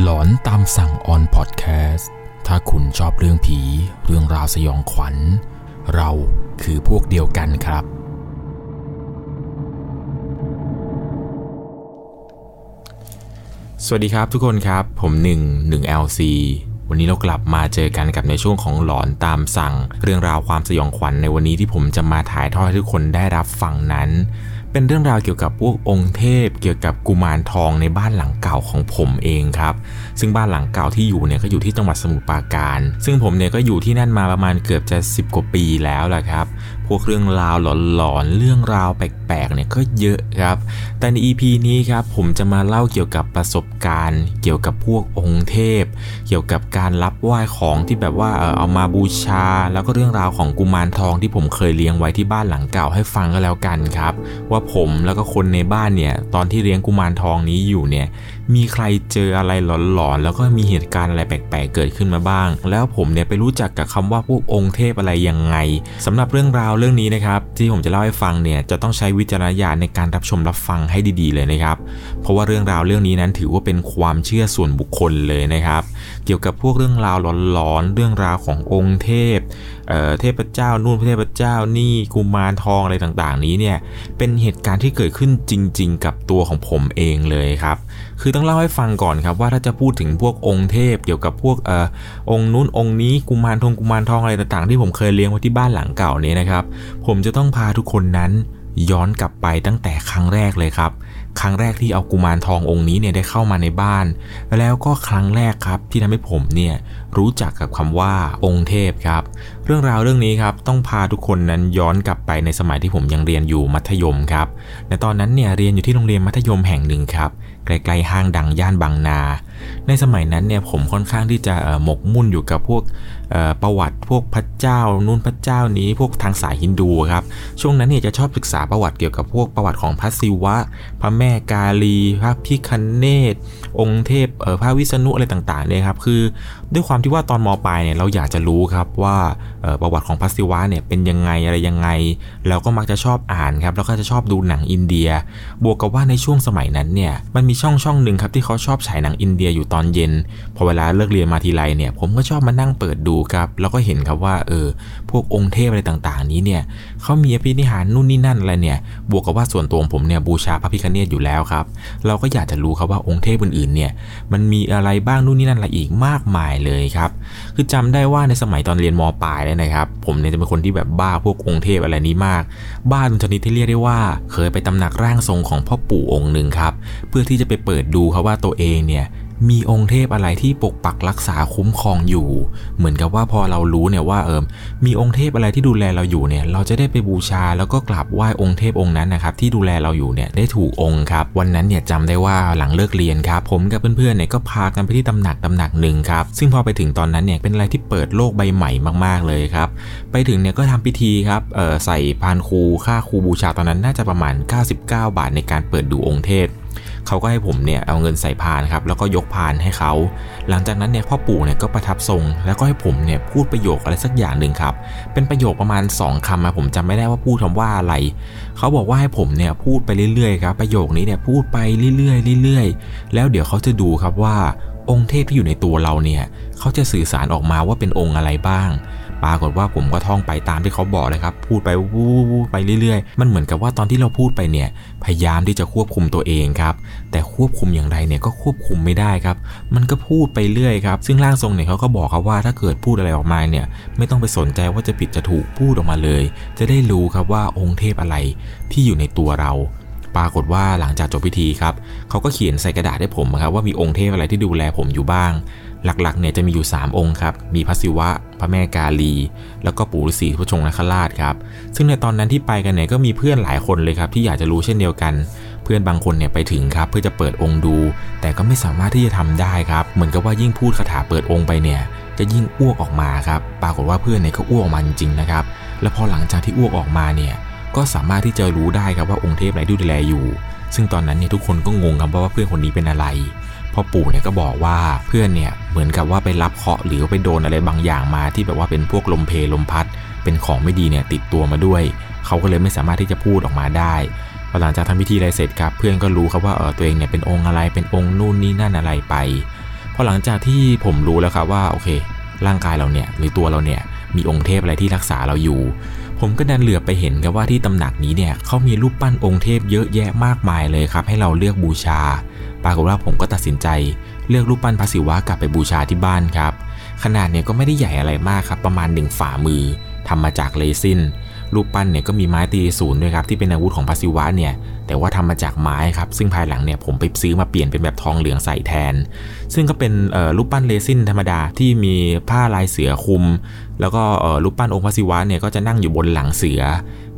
หลอนตามสั่งออนพอดแคสต์ ถ้าคุณชอบเรื่องผี เรื่องราวสยองขวัญ เราคือพวกเดียวกันครับ สวัสดีครับทุกคนครับ ผม1 1 LC วันนี้เรากลับมาเจอกันกับในช่วงของหลอนตามสั่ง เรื่องราวความสยองขวัญในวันนี้ที่ผมจะมาถ่ายทอดให้ทุกคนได้รับฟังนั้น เป็นเรื่องราวเกี่ยวกับพวกองค์เทพ เกี่ยวกับกุมารทองในบ้านหลังเก่าของผมเองครับ ซึ่งบ้านหลังเก่าที่อยู่เนี่ยก็อยู่ที่จังหวัดสมุทรปราการ ซึ่งผมเนี่ยก็อยู่ที่นั่นมาประมาณเกือบจะ 10 กว่าปีแล้วแหละครับพวกเรื่องราวหลอนๆ เรื่องราวแปลกๆ เนี่ยก็เยอะครับ แต่ใน EP นี้ครับผมจะมาเล่าเกี่ยวกับประสบการณ์ เกี่ยวกับพวกองค์เทพ เกี่ยวกับการรับไหว้ของที่แบบว่าเออเอามาบูชา แล้วก็เรื่องราวของกุมารทองที่ผมเคยเลี้ยงไว้ที่บ้านหลังเก่าให้ฟังก็แล้วกันครับ ว่าผมแล้วก็คนในบ้านเนี่ยตอนที่เลี้ยงกุมารทองนี้อยู่เนี่ย มีใครเจออะไรหลอนๆ แล้วก็มีเหตุการณ์อะไรแปลกๆ เกิดขึ้นมาบ้าง แล้วผมเนี่ยไปรู้จักกับคำว่าพวกองค์เทพอะไรยังไงสำหรับเรื่องราวเรื่องนี้นะครับ ที่ผมจะเล่าให้ฟังเนี่ยจะต้องใช้วิจารณญาณในการรับชมรับฟังให้ดีๆเลยนะครับ เพราะว่าเรื่องราวเรื่องนี้นั้นถือว่าเป็นความเชื่อส่วนบุคคลเลยนะครับ เกี่ยวกับพวกเรื่องราวหลอนๆ เรื่องราวขององค์เทพเเทพเจ้านู่นเทพเจ้านี่กุมารทองอะไรต่างๆ นี้เนี่ยเป็นเหตุการณ์ที่เกิดขึ้นจริง ๆ กับตัวของผมเองเลยครับ คือต้องเล่าให้ฟังก่อนครับว่าถ้าจะพูดถึงพวกองค์เทพเกี่ยวกับพวกเอ่อองค์นู้นองค์นี้กุมารทองกุมารทองอะไรต่างๆ ที่ผมเคยเลี้ยงไว้ที่บ้านหลังเก่านี้นะครับ ผมจะต้องพาทุกคนนั้นย้อนกลับไปตั้งแต่ครั้งแรกเลยครับ ครั้งแรกที่เอากุมารทององค์นี้เนี่ยได้เข้ามาในบ้าน แล้วก็ครั้งแรกครับที่ทำให้ผมเนี่ยรู้จักกับคำว่าองค์เทพครับ เรื่องราวเรื่องนี้ครับต้องพาทุกคนนั้นย้อนกลับไปในสมัยที่ผมยังเรียนอยู่มัธยมครับในตอนนั้นเนี่ยเรียนอยู่ที่โรงเรียนมัธยมแห่งหนึ่งครับ ใกล้ๆห้างดังย่านบางนา ในสมัยนั้นเนี่ยผมค่อนข้างที่จะหมกมุ่นอยู่กับพวกประวัติพวกพระเจ้านู่นพระเจ้านี้พวกทางสายฮินดูครับช่วงนั้นเนี่ยจะชอบศึกษาประวัติเกี่ยวกับพวกประวัติของพระศิวะ พระแม่กาลี พระพิคเนตองค์เทพเพระวิษณุอะไรต่างๆเนี่ยครับคือด้วยความที่ว่าตอนมปลายเนี่ยเราอยากจะรู้ครับว่าประวัติของพระศิวะเนี่ยเป็นยังไงอะไรยังไง เราก็มักจะชอบอ่านครับแล้วก็จะชอบดูหนังอินเดีย บวกกับว่าในช่วงสมัยนั้นเนี่ยมันมีช่องช่องหนึ่งครับที่เขาชอบฉายหนังอินเดียอยู่ตอนเย็น พอเวลาเลิกเรียนมาทีไรเนี่ย ผมก็ชอบมานั่งเปิดดูครับ แล้วก็เห็นครับว่าเออพวกองค์เทพอะไรต่างๆ นี้เนี่ยเขามีอภินิหารนู่นนี่นั่นอะไรเนี่ย บวกกับว่าส่วนตัวผมเนี่ยบูชาพระพิฆเนศอยู่แล้วครับ เราก็อยากจะรู้ครับว่าองค์เทพอื่นๆเนี่ยมันมีอะไรบ้างนู่นนี่นั่นอะไรอีกมากมายเลยครับ คือจำได้ว่าในสมัยตอนเรียนมปลายเลยนะครับ ผมเนี่ยจะเป็นคนที่แบบบ้าพวกองค์เทพอะไรนี้มาก บ้าจนชนิดที่เรียกได้ว่า เคยไปตำหนักร่างทรงของพ่อปู่องค์หนึ่งครับ เพื่อที่จะไปเปิดดูครับว่าตัวเองเนี่ยมีองค์เทพอะไรที่ปกปักรักษาคุ้มครองอยู่ เหมือนกับว่าพอเรารู้เนี่ยว่าเออมีองค์เทพอะไรที่ดูแลเราอยู่เนี่ยเราจะได้ไปบูชาแล้วก็กราบไหว้องค์เทพองค์นั้นนะครับที่ดูแลเราอยู่เนี่ยได้ถูกองค์ครับ วันนั้นเนี่ยจำได้ว่าหลังเลิกเรียนครับ ผมกับเพื่อนๆเนี่ยก็พากันไปที่ตำหนักตำหนักหนึ่งครับ ซึ่งพอไปถึงตอนนั้นเนี่ยเป็นอะไรที่เปิดโลกใบใหม่มากๆเลยครับ ไปถึงเนี่ยก็ทำพิธีครับเออใส่พานครูค่าครูบูชาตอนนั้นน่าจะประมาณ 99 บาทในการเปิดดูองค์เทพ เขาก็ให้ผมเนี่ยเอาเงินใส่พานครับแล้วก็ยกพานให้เขา หลังจากนั้นเนี่ยพ่อปู่เนี่ยก็ประทับทรง แล้วก็ให้ผมเนี่ยพูดประโยคอะไรสักอย่างหนึ่งครับ เป็นประโยคประมาณ 2คำมาผมจำไม่ได้ว่าพูดคำว่าอะไร เขาบอกว่าให้ผมเนี่ยพูดไปเรื่อยๆครับประโยคนี้เนี่ยพูดไปเรื่อยๆเรื่อยๆ แล้วเดี๋ยวเขาจะดูครับว่าองค์เทพที่อยู่ในตัวเราเนี่ยเขาจะสื่อสารออกมาว่าเป็นองค์อะไรบ้าง ปรากฏว่าผมก็ท่องไปตามที่เขาบอกเลยครับ พูดไปวู้ไปเรื่อยๆ มันเหมือนกับว่าตอนที่เราพูดไปเนี่ย พยายามที่จะควบคุมตัวเองครับ แต่ควบคุมอย่างไรเนี่ยก็ควบคุมไม่ได้ครับ มันก็พูดไปเรื่อยครับ ซึ่งร่างทรงเนี่ยเขาก็บอกครับว่าถ้าเกิดพูดอะไรออกมาเนี่ย ไม่ต้องไปสนใจว่าจะผิดจะถูกพูดออกมาเลย จะได้รู้ครับว่าองค์เทพอะไรที่อยู่ในตัวเราปรากฏว่าหลังจากจบพิธีครับเขาก็เขียนใส่กระดาษให้ผมครับว่ามีองค์เทพอะไรที่ดูแลผมอยู่บ้าง หลักๆเนี่ยจะมีอยู่ 3 องค์ครับ มีพระศิวะ พระแม่กาลี แล้วก็ปู่ฤาษีพระชงนคราชครับ ซึ่งในตอนนั้นที่ไปกันเนี่ยก็มีเพื่อนหลายคนเลยครับที่อยากจะรู้เช่นเดียวกัน เพื่อนบางคนเนี่ยไปถึงครับเพื่อจะเปิดองค์ดู แต่ก็ไม่สามารถที่จะทำได้ครับ เหมือนกับว่ายิ่งพูดคาถาเปิดองค์ไปเนี่ยจะยิ่งอ้วกออกมาครับ ปรากฏว่าเพื่อนเนี่ยก็อ้วกออกมาจริงๆนะครับ แล้วพอหลังจากที่อ้วกออกมาเนี่ย ก็สามารถที่จะรู้ได้ครับว่าองค์เทพไหนดูแลอยู่ ซึ่งตอนนั้นเนี่ยทุกคนก็งงครับว่าเพื่อนคนนี้เป็นอะไร พ่อปู่เนี่ยก็บอกว่าเพื่อนเนี่ยเหมือนกับว่าไปรับเคาะหรือไปโดนอะไรบางอย่างมา ที่แบบว่าเป็นพวกลมเพลลมพัด เป็นของไม่ดีเนี่ยติดตัวมาด้วย เขาก็เลยไม่สามารถที่จะพูดออกมาได้พอหลังจากทำพิธีอะไรเสร็จครับ เพื่อนก็รู้ครับว่าเออตัวเองเนี่ยเป็นองค์อะไรเป็นองค์นู่นนี่นั่นอะไรไปพอหลังจากที่ผมรู้แล้วครับว่าโอเค ร่างกายเราเนี่ยหรือตัวเราเนี่ยมีองค์เทพอะไรที่รักษาเราอยู่ ผมก็ดันเหลือไปเห็นกับว่าที่ตำหนักนี้เนี่ยเขามีรูปปั้นองค์เทพเยอะแยะมากมายเลยครับ ให้เราเลือกบูชา ปรากฏว่าผมก็ตัดสินใจเลือกรูปปั้นพระศิวะกลับไปบูชาที่บ้านครับ ขนาดเนี่ยก็ไม่ได้ใหญ่อะไรมากครับ ประมาณหนึ่งฝ่ามือทำมาจากเลซินรูปปั้นเนี่ยก็มีไม้ตีศูนย์ด้วยครับที่เป็นอาวุธของพระศิวะเนี่ยแต่ว่าทำมาจากไม้ครับซึ่งภายหลังเนี่ยผมไปซื้อมาเปลี่ยนเป็นแบบทองเหลืองใส่แทน ซึ่งก็เป็นรูปปั้นเลซินธรรมดาที่มีผ้าลายเสือคุม แล้วก็รูปปั้นองค์พระศิวะเนี่ยก็จะนั่งอยู่บนหลังเสือ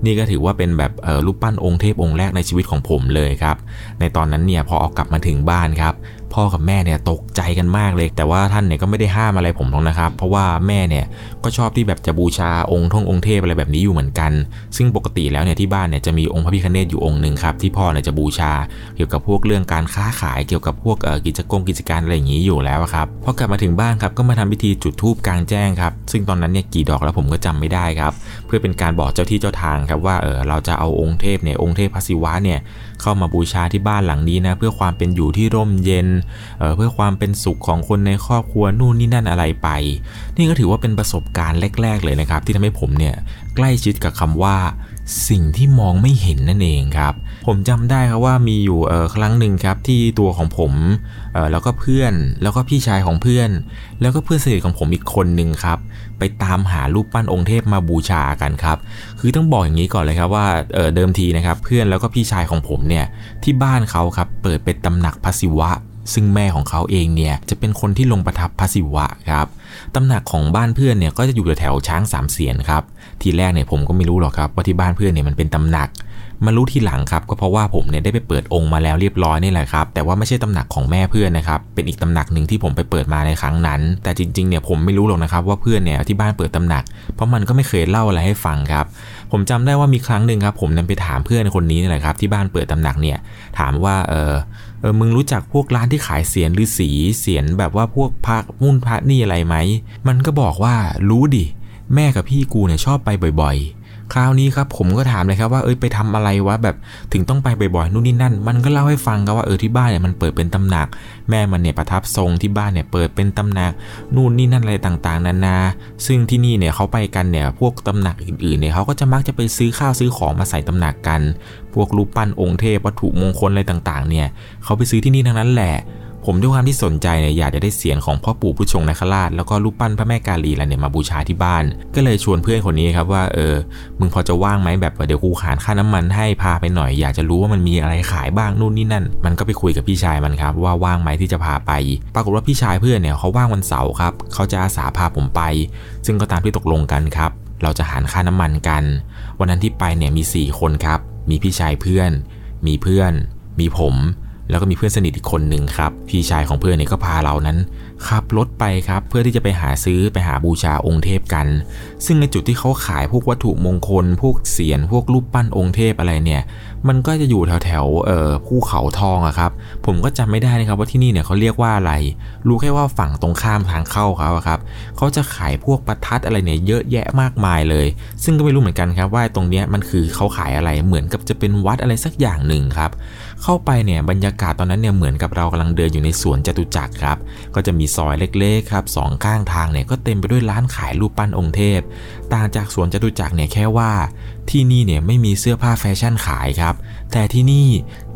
นี่ก็ถือว่าเป็นแบบรูปปั้นองค์เทพองค์แรกในชีวิตของผมเลยครับ ในตอนนั้นเนี่ยพอเอากลับมาถึงบ้านครับ พ่อกับแม่เนี่ยตกใจกันมากเลย แต่ว่าท่านเนี่ยก็ไม่ได้ห้ามอะไรผมหรอกนะครับ เพราะว่าแม่เนี่ยก็ชอบที่แบบจะบูชาองค์ท่ององค์เทพอะไรแบบนี้อยู่เหมือนกัน ซึ่งปกติแล้วเนี่ยที่บ้านเนี่ยจะมีองค์พระพิฆเนศอยู่องค์หนึ่งครับที่พ่อเนี่ยจะบูชา เกี่ยวกับพวกเรื่องการค้าขายเกี่ยวกับพวกกิจกรรมกิจการอะไรอย่างนี้อยู่แล้วครับพอกลับมาถึงบ้านครับก็มาทำพิธีจุดธูปกลางแจ้งครับซึ่งตอนนั้นเนี่ยกี่ดอกแล้วผมก็จำไม่ได้ครับ เพื่อเป็นการบอกเจ้าที่เจ้าทางครับว่าเออเราจะเอาองค์เทพเนี่ยองค์เทพพระศิวะเนี่ย เข้ามาบูชาที่บ้านหลังนี้นะเพื่อความเป็นอยู่ที่ร่มเย็นเเพื่อความเป็นสุขของคนในครอบครัวนู่นนี่นั่นอะไรไป นี่ก็ถือว่าเป็นประสบการณ์แรก ๆ เลยนะครับ ที่ทำให้ผมเนี่ยใกล้ชิดกับคำว่าสิ่งที่มองไม่เห็นนั่นเองครับ ผมจำได้ครับว่ามีอยู่ครั้งหนึ่งครับที่ตัวของผมแล้วก็เพื่อนแล้วก็พี่ชายของเพื่อน แล้วก็เพื่อนสนิทของผมอีกคนหนึ่งครับ ไปตามหารูปปั้นองค์เทพมาบูชากันครับ คือต้องบอกอย่างนี้ก่อนเลยครับว่าเดิมทีนะครับเพื่อนแล้วก็พี่ชายของผมเนี่ยที่บ้านเขาครับเปิดเป็นตำหนักพระศิวะ ซึ่งแม่ของเขาเองเนี่ยจะเป็นคนที่ลงประทับพระศิวะครับตำหนักของบ้านเพื่อนเนี่ยก็จะอยู่แถวช้างสามเสียนครับทีแรกเนี่ยผมก็ไม่รู้หรอกครับว่าที่บ้านเพื่อนเนี่ยมันเป็นตำหนัก มารู้ทีหลังครับก็เพราะว่าผมเนี่ยได้ไปเปิดองค์มาแล้วเรียบร้อยนี่แหละครับ แต่ว่าไม่ใช่ตำหนักของแม่เพื่อนนะครับ เป็นอีกตำหนักหนึ่งที่ผมไปเปิดมาในครั้งนั้น แต่จริงๆเนี่ยผมไม่รู้หรอกนะครับว่าเพื่อนเนี่ยที่บ้านเปิดตำหนัก เพราะมันก็ไม่เคยเล่าอะไรให้ฟังครับ ผมจำได้ว่ามีครั้งหนึ่งครับผมนั้นไปถามเพื่อนคนนี้นี่แหละครับที่บ้านเปิดตำหนักเนี่ยถามว่าเออเออมึงรู้จักพวกร้านที่ขายเสียนหรือสีเสียนแบบว่าพวกพระมุ่นพระนี่อะไรไหม มันก็บอกว่ารู้ดิ แม่กับพี่กูเนี่ยชอบไปบ่อย คราวนี้ครับผมก็ถามเลยครับว่าเอ้ยไปทำอะไรวะแบบถึงต้องไปบ่อยๆนู่นนี่นั่น มันก็เล่าให้ฟังครับว่าเออที่บ้านเนี่ยมันเปิดเป็นตำหนัก แม่มันเนี่ยประทับทรงที่บ้านเนี่ยเปิดเป็นตำหนักนู่นนี่นั่นอะไรต่างๆ นานา ซึ่งที่นี่เนี่ยเขาไปกันเนี่ยพวกตำหนักอื่นๆเนี่ยเขาก็จะมักจะไปซื้อข้าวซื้อของมาใส่ตำหนักกัน พวกรูปปั้นองค์เทพวัตถุมงคลอะไรต่างๆ เนี่ยเขาไปซื้อที่นี่ทั้งนั้นแหละ ผมด้วยความที่สนใจเนี่ยอยากจะได้เสียงของพ่อปู่ผู้ชงนาคราชแล้วก็รูปปั้นพระแม่กาลีอะไรเนี่ยมาบูชาที่บ้าน ก็เลยชวนเพื่อนคนนี้ครับว่าเออมึงพอจะว่างไหมแบบเดี๋ยวกูขานค่าน้ำมันให้พาไปหน่อย อยากจะรู้ว่ามันมีอะไรขายบ้างนู่นนี่นั่น มันก็ไปคุยกับพี่ชายมันครับว่าว่างไหมที่จะพาไป ปรากฏว่าพี่ชายเพื่อนเนี่ยเขาว่างวันเสาร์ครับเขาจะอาสาพาผมไป ซึ่งก็ตามที่ตกลงกันครับ เราจะหารค่าน้ำมันกัน วันนั้นที่ไปเนี่ยมี 4 คนครับ มีพี่ชายเพื่อน มีเพื่อน มีผม แล้วก็มีเพื่อนสนิทอีกคนหนึ่งครับพี่ชายของเพื่อนเนี่ยก็พาเรานั้นขับรถไปครับเพื่อที่จะไปหาซื้อไปหาบูชาองค์เทพกัน ซึ่งในจุดที่เขาขายพวกวัตถุมงคล พวกเสียนพวกรูปปั้นองค์เทพอะไรเนี่ย มันก็จะอยู่แถวแถวเอ่อภูเขาทองอะครับ ผมก็จำไม่ได้นะครับว่าที่นี่เนี่ยเขาเรียกว่าอะไร รู้แค่ว่าฝั่งตรงข้ามทางเข้าเขาครับเขาจะขายพวกประทัดอะไรเนี่ยเยอะแยะมากมายเลย ซึ่งก็ไม่รู้เหมือนกันครับว่าตรงเนี้ยมันคือเขาขายอะไรเหมือนกับจะเป็นวัดอะไรสักอย่างหนึ่งครับ เข้าไปเนี่ยบรรยากาศตอนนั้นเนี่ยเหมือนกับเรากำลังเดินอยู่ในสวนจตุจักรครับ ก็จะมีซอยเล็กๆครับสองข้างทางเนี่ยก็เต็มไปด้วยร้านขายรูปปั้นองค์เทพ ต่างจากสวนจตุจักรเนี่ยแค่ว่า ที่นี่เนี่ยไม่มีเสื้อผ้าแฟชั่นขายครับ แต่ที่นี่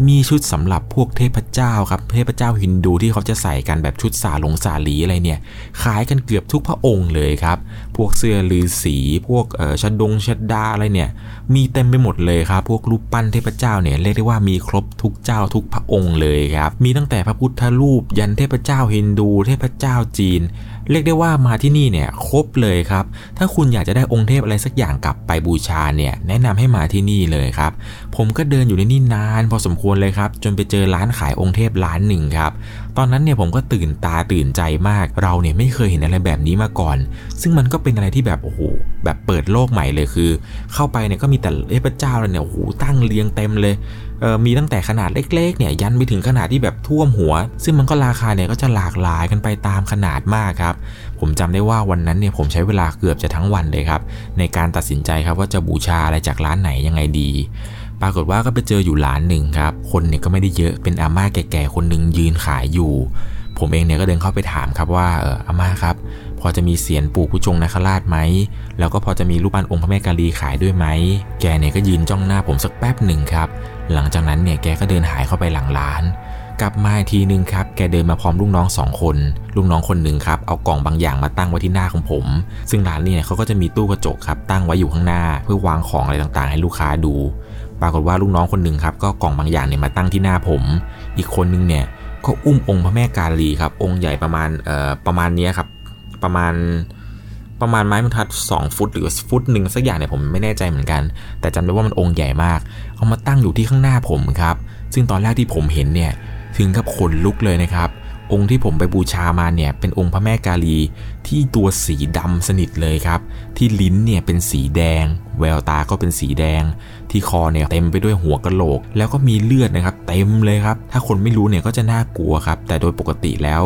มีชุดสำหรับพวกเทพเจ้าครับ เทพเจ้าฮินดูที่เขาจะใส่กันแบบชุดสาหลงสาลีอะไรเนี่ย ขายกันเกือบทุกพระองค์เลยครับ พวกเสื้อลือสีพวกเออชดงชัดดาอะไรเนี่ย มีเต็มไปหมดเลยครับ พวกรูปปั้นเทพเจ้าเนี่ยเรียกได้ว่ามีครบทุกเจ้าทุกพระองค์เลยครับ มีตั้งแต่พระพุทธรูปยันเทพเจ้าฮินดู เทพเจ้าจีน เรียกได้ว่ามาที่นี่เนี่ยครบเลยครับ ถ้าคุณอยากจะได้องค์เทพอะไรสักอย่างกลับไปบูชาเนี่ยแนะนำให้มาที่นี่เลยครับ ผมก็เดินอยู่ในนี่นาน พอสมควรเลยครับ จนไปเจอร้านขายองค์เทพร้านหนึ่งครับ ตอนนั้นเนี่ยผมก็ตื่นตาตื่นใจมาก เราเนี่ยไม่เคยเห็นอะไรแบบนี้มาก่อน ซึ่งมันก็เป็นอะไรที่แบบโอ้โหแบบเปิดโลกใหม่เลยคือ เข้าไปเนี่ยก็มีแต่เทพเจ้าเนี่ยโอ้โหตั้งเรียงเต็มเลยเออมีตั้งแต่ขนาดเล็กๆเนี่ยยันไปถึงขนาดที่แบบท่วมหัว ซึ่งมันก็ราคาเนี่ยก็จะหลากหลายกันไปตามขนาดมากครับ ผมจำได้ว่าวันนั้นเนี่ยผมใช้เวลาเกือบจะทั้งวันเลยครับ ในการตัดสินใจครับว่าจะบูชาอะไรจากร้านไหนยังไงดี ปรากฏว่าก็ไปเจออยู่ร้านหนึ่งครับ คนเนี่ยก็ไม่ได้เยอะ เป็นอาม่าแก่ๆคนหนึ่งยืนขายอยู่ ผมเองเนี่ยก็เดินเข้าไปถามครับว่าเอออาม่าครับ พอจะมีเสียนปู่ผู้ชงนาคราชไหม แล้วก็พอจะมีรูปปั้นองค์พระแม่กาลีขายด้วยไหม แกเนี่ยก็ยืนจ้องหน้าผมสักแป๊บหนึ่งครับ หลังจากนั้นเนี่ยแกก็เดินหายเข้าไปหลังร้าน กลับมาทีนึงครับ แกเดินมาพร้อมลูกน้องสองคน ลูกน้องคนหนึ่งครับ เอากล่องบางอย่างมาตั้งไว้ที่หน้าของผม ซึ่งร้านเนี่ยเขาก็จะมีตู้กระจกครับตั้งไว้อยู่ข้างหน้า เพื่อวางของอะไรต่างๆ ให้ลูกค้าดู ปรากฏว่าลูกน้องคนหนึ่งครับก็กล่องบางอย่างเนี่ยมาตั้งที่หน้าผม อีกคนนึงเนี่ยก็อุ้มองค์พระแม่กาลีครับ องค์ใหญ่ประมาณเอ่อประมาณนี้ครับ ประมาณประมาณไม้บรรทัด 2 ฟุต หรือฟุตหนึ่งสักอย่างเนี่ยผมไม่แน่ใจเหมือนกัน แต่จำได้ว่ามันองค์ใหญ่มาก เอามาตั้งอยู่ที่ข้างหน้าผมครับ ซึ่งตอนแรกที่ผมเห็นเนี่ยถึงกับขนลุกเลยนะครับ องค์ที่ผมไปบูชามาเนี่ยเป็นองค์พระแม่กาลี ที่ตัวสีดำสนิทเลยครับ ที่ลิ้นเนี่ยเป็นสีแดง แววตาก็เป็นสีแดง ที่คอเนี่ยเต็มไปด้วยหัวกะโหลก แล้วก็มีเลือดนะครับ เต็มเลยครับ ถ้าคนไม่รู้เนี่ยก็จะน่ากลัวครับ แต่โดยปกติแล้ว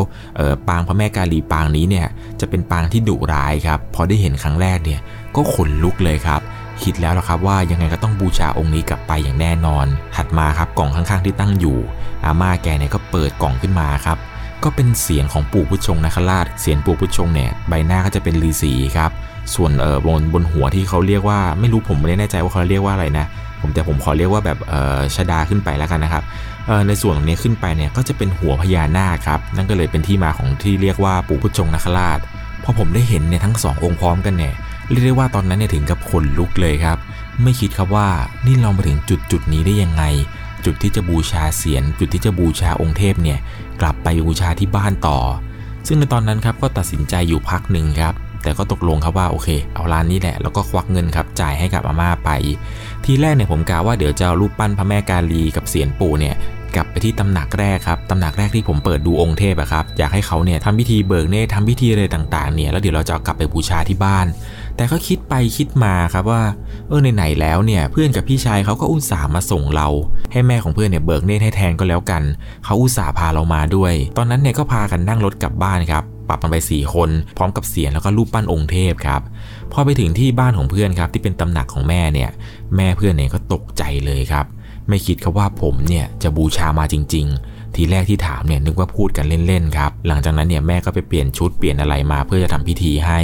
ปางพระแม่กาลีปางนี้เนี่ยจะเป็นปางที่ดุร้ายครับ พอได้เห็นครั้งแรกเนี่ยก็ขนลุกเลยครับคิดแล้วละครับว่ายังไงก็ต้องบูชาองค์นี้กลับไปอย่างแน่นอน ถัดมาครับกล่องข้างๆที่ตั้งอยู่ อาม่าแกเนี่ยก็เปิดกล่องขึ้นมาครับ ก็เป็นเสียงของปู่พุทธชงนาคราช เสียงปู่พุทธชงเนี่ยใบหน้าก็จะเป็นฤาษีครับ ส่วนเออบนบนหัวที่เขาเรียกว่าไม่รู้ผมไม่ได้แน่ใจว่าเขาเรียกว่าอะไรนะ ผมแต่ผมขอเรียกว่าแบบเออชดาขึ้นไปแล้วกันนะครับเออในส่วนตรงนี้ขึ้นไปเนี่ยก็จะเป็นหัวพญานาคครับ นั่นก็เลยเป็นที่มาของที่เรียกว่าปู่พุทธชงนาคราชพอผมได้เห็นเนี่ยทั้งสององค์พร้อมกันเนี่ยเรียกได้ว่าตอนนั้นเนี่ยถึงกับขนลุกเลยครับ ไม่คิดครับว่านี่เรามาถึงจุดจุดนี้ได้ยังไง จุดที่จะบูชาเสียนจุดที่จะบูชาองค์เทพเนี่ย กลับไปบูชาที่บ้านต่อ ซึ่งในตอนนั้นครับก็ตัดสินใจอยู่พักหนึ่งครับ แต่ก็ตกลงครับว่าโอเค เอาร้านนี้แหละ แล้วก็ควักเงินครับจ่ายให้กับอาม่าไป ทีแรกเนี่ยผมกะว่าเดี๋ยวจะเอารูปปั้นพระแม่กาลีกับเสียนปู่เนี่ยกลับไปที่ตำหนักแรกครับ ตำหนักแรกที่ผมเปิดดูองค์เทพอะครับ อยากให้เขาเนี่ยทำพิธีเบิกเนตรทำพิธีอะไรต่างๆเนี่ย แล้วเดี๋ยวเราจะกลับไปบูชาที่บ้าน แต่ก็คิดไปคิดมาครับว่า เออไหนๆแล้วเนี่ย เพื่อนกับพี่ชายเขาก็อุตส่าห์มาส่งเรา ให้แม่ของเพื่อนเนี่ยเบิกเนตให้แทนก็แล้วกัน เขาอุตส่าห์พาเรามาด้วย ตอนนั้นเนี่ยก็พากันนั่งรถกลับบ้านครับปรับกันไป 4 คน พร้อมกับเสียงแล้วก็รูปปั้นองค์เทพครับพอไปถึงที่บ้านของเพื่อนครับที่เป็นตำหนักของแม่เนี่ย แม่เพื่อนเนี่ยก็ตกใจเลยครับ ไม่คิดครับว่าผมเนี่ยจะบูชามาจริง ๆ ทีแรกที่ถามเนี่ยนึกว่าพูดกันเล่นๆครับ หลังจากนั้นเนี่ยแม่ก็ไปเปลี่ยนชุดเปลี่ยนอะไรมาเพื่อจะทำพิธีให้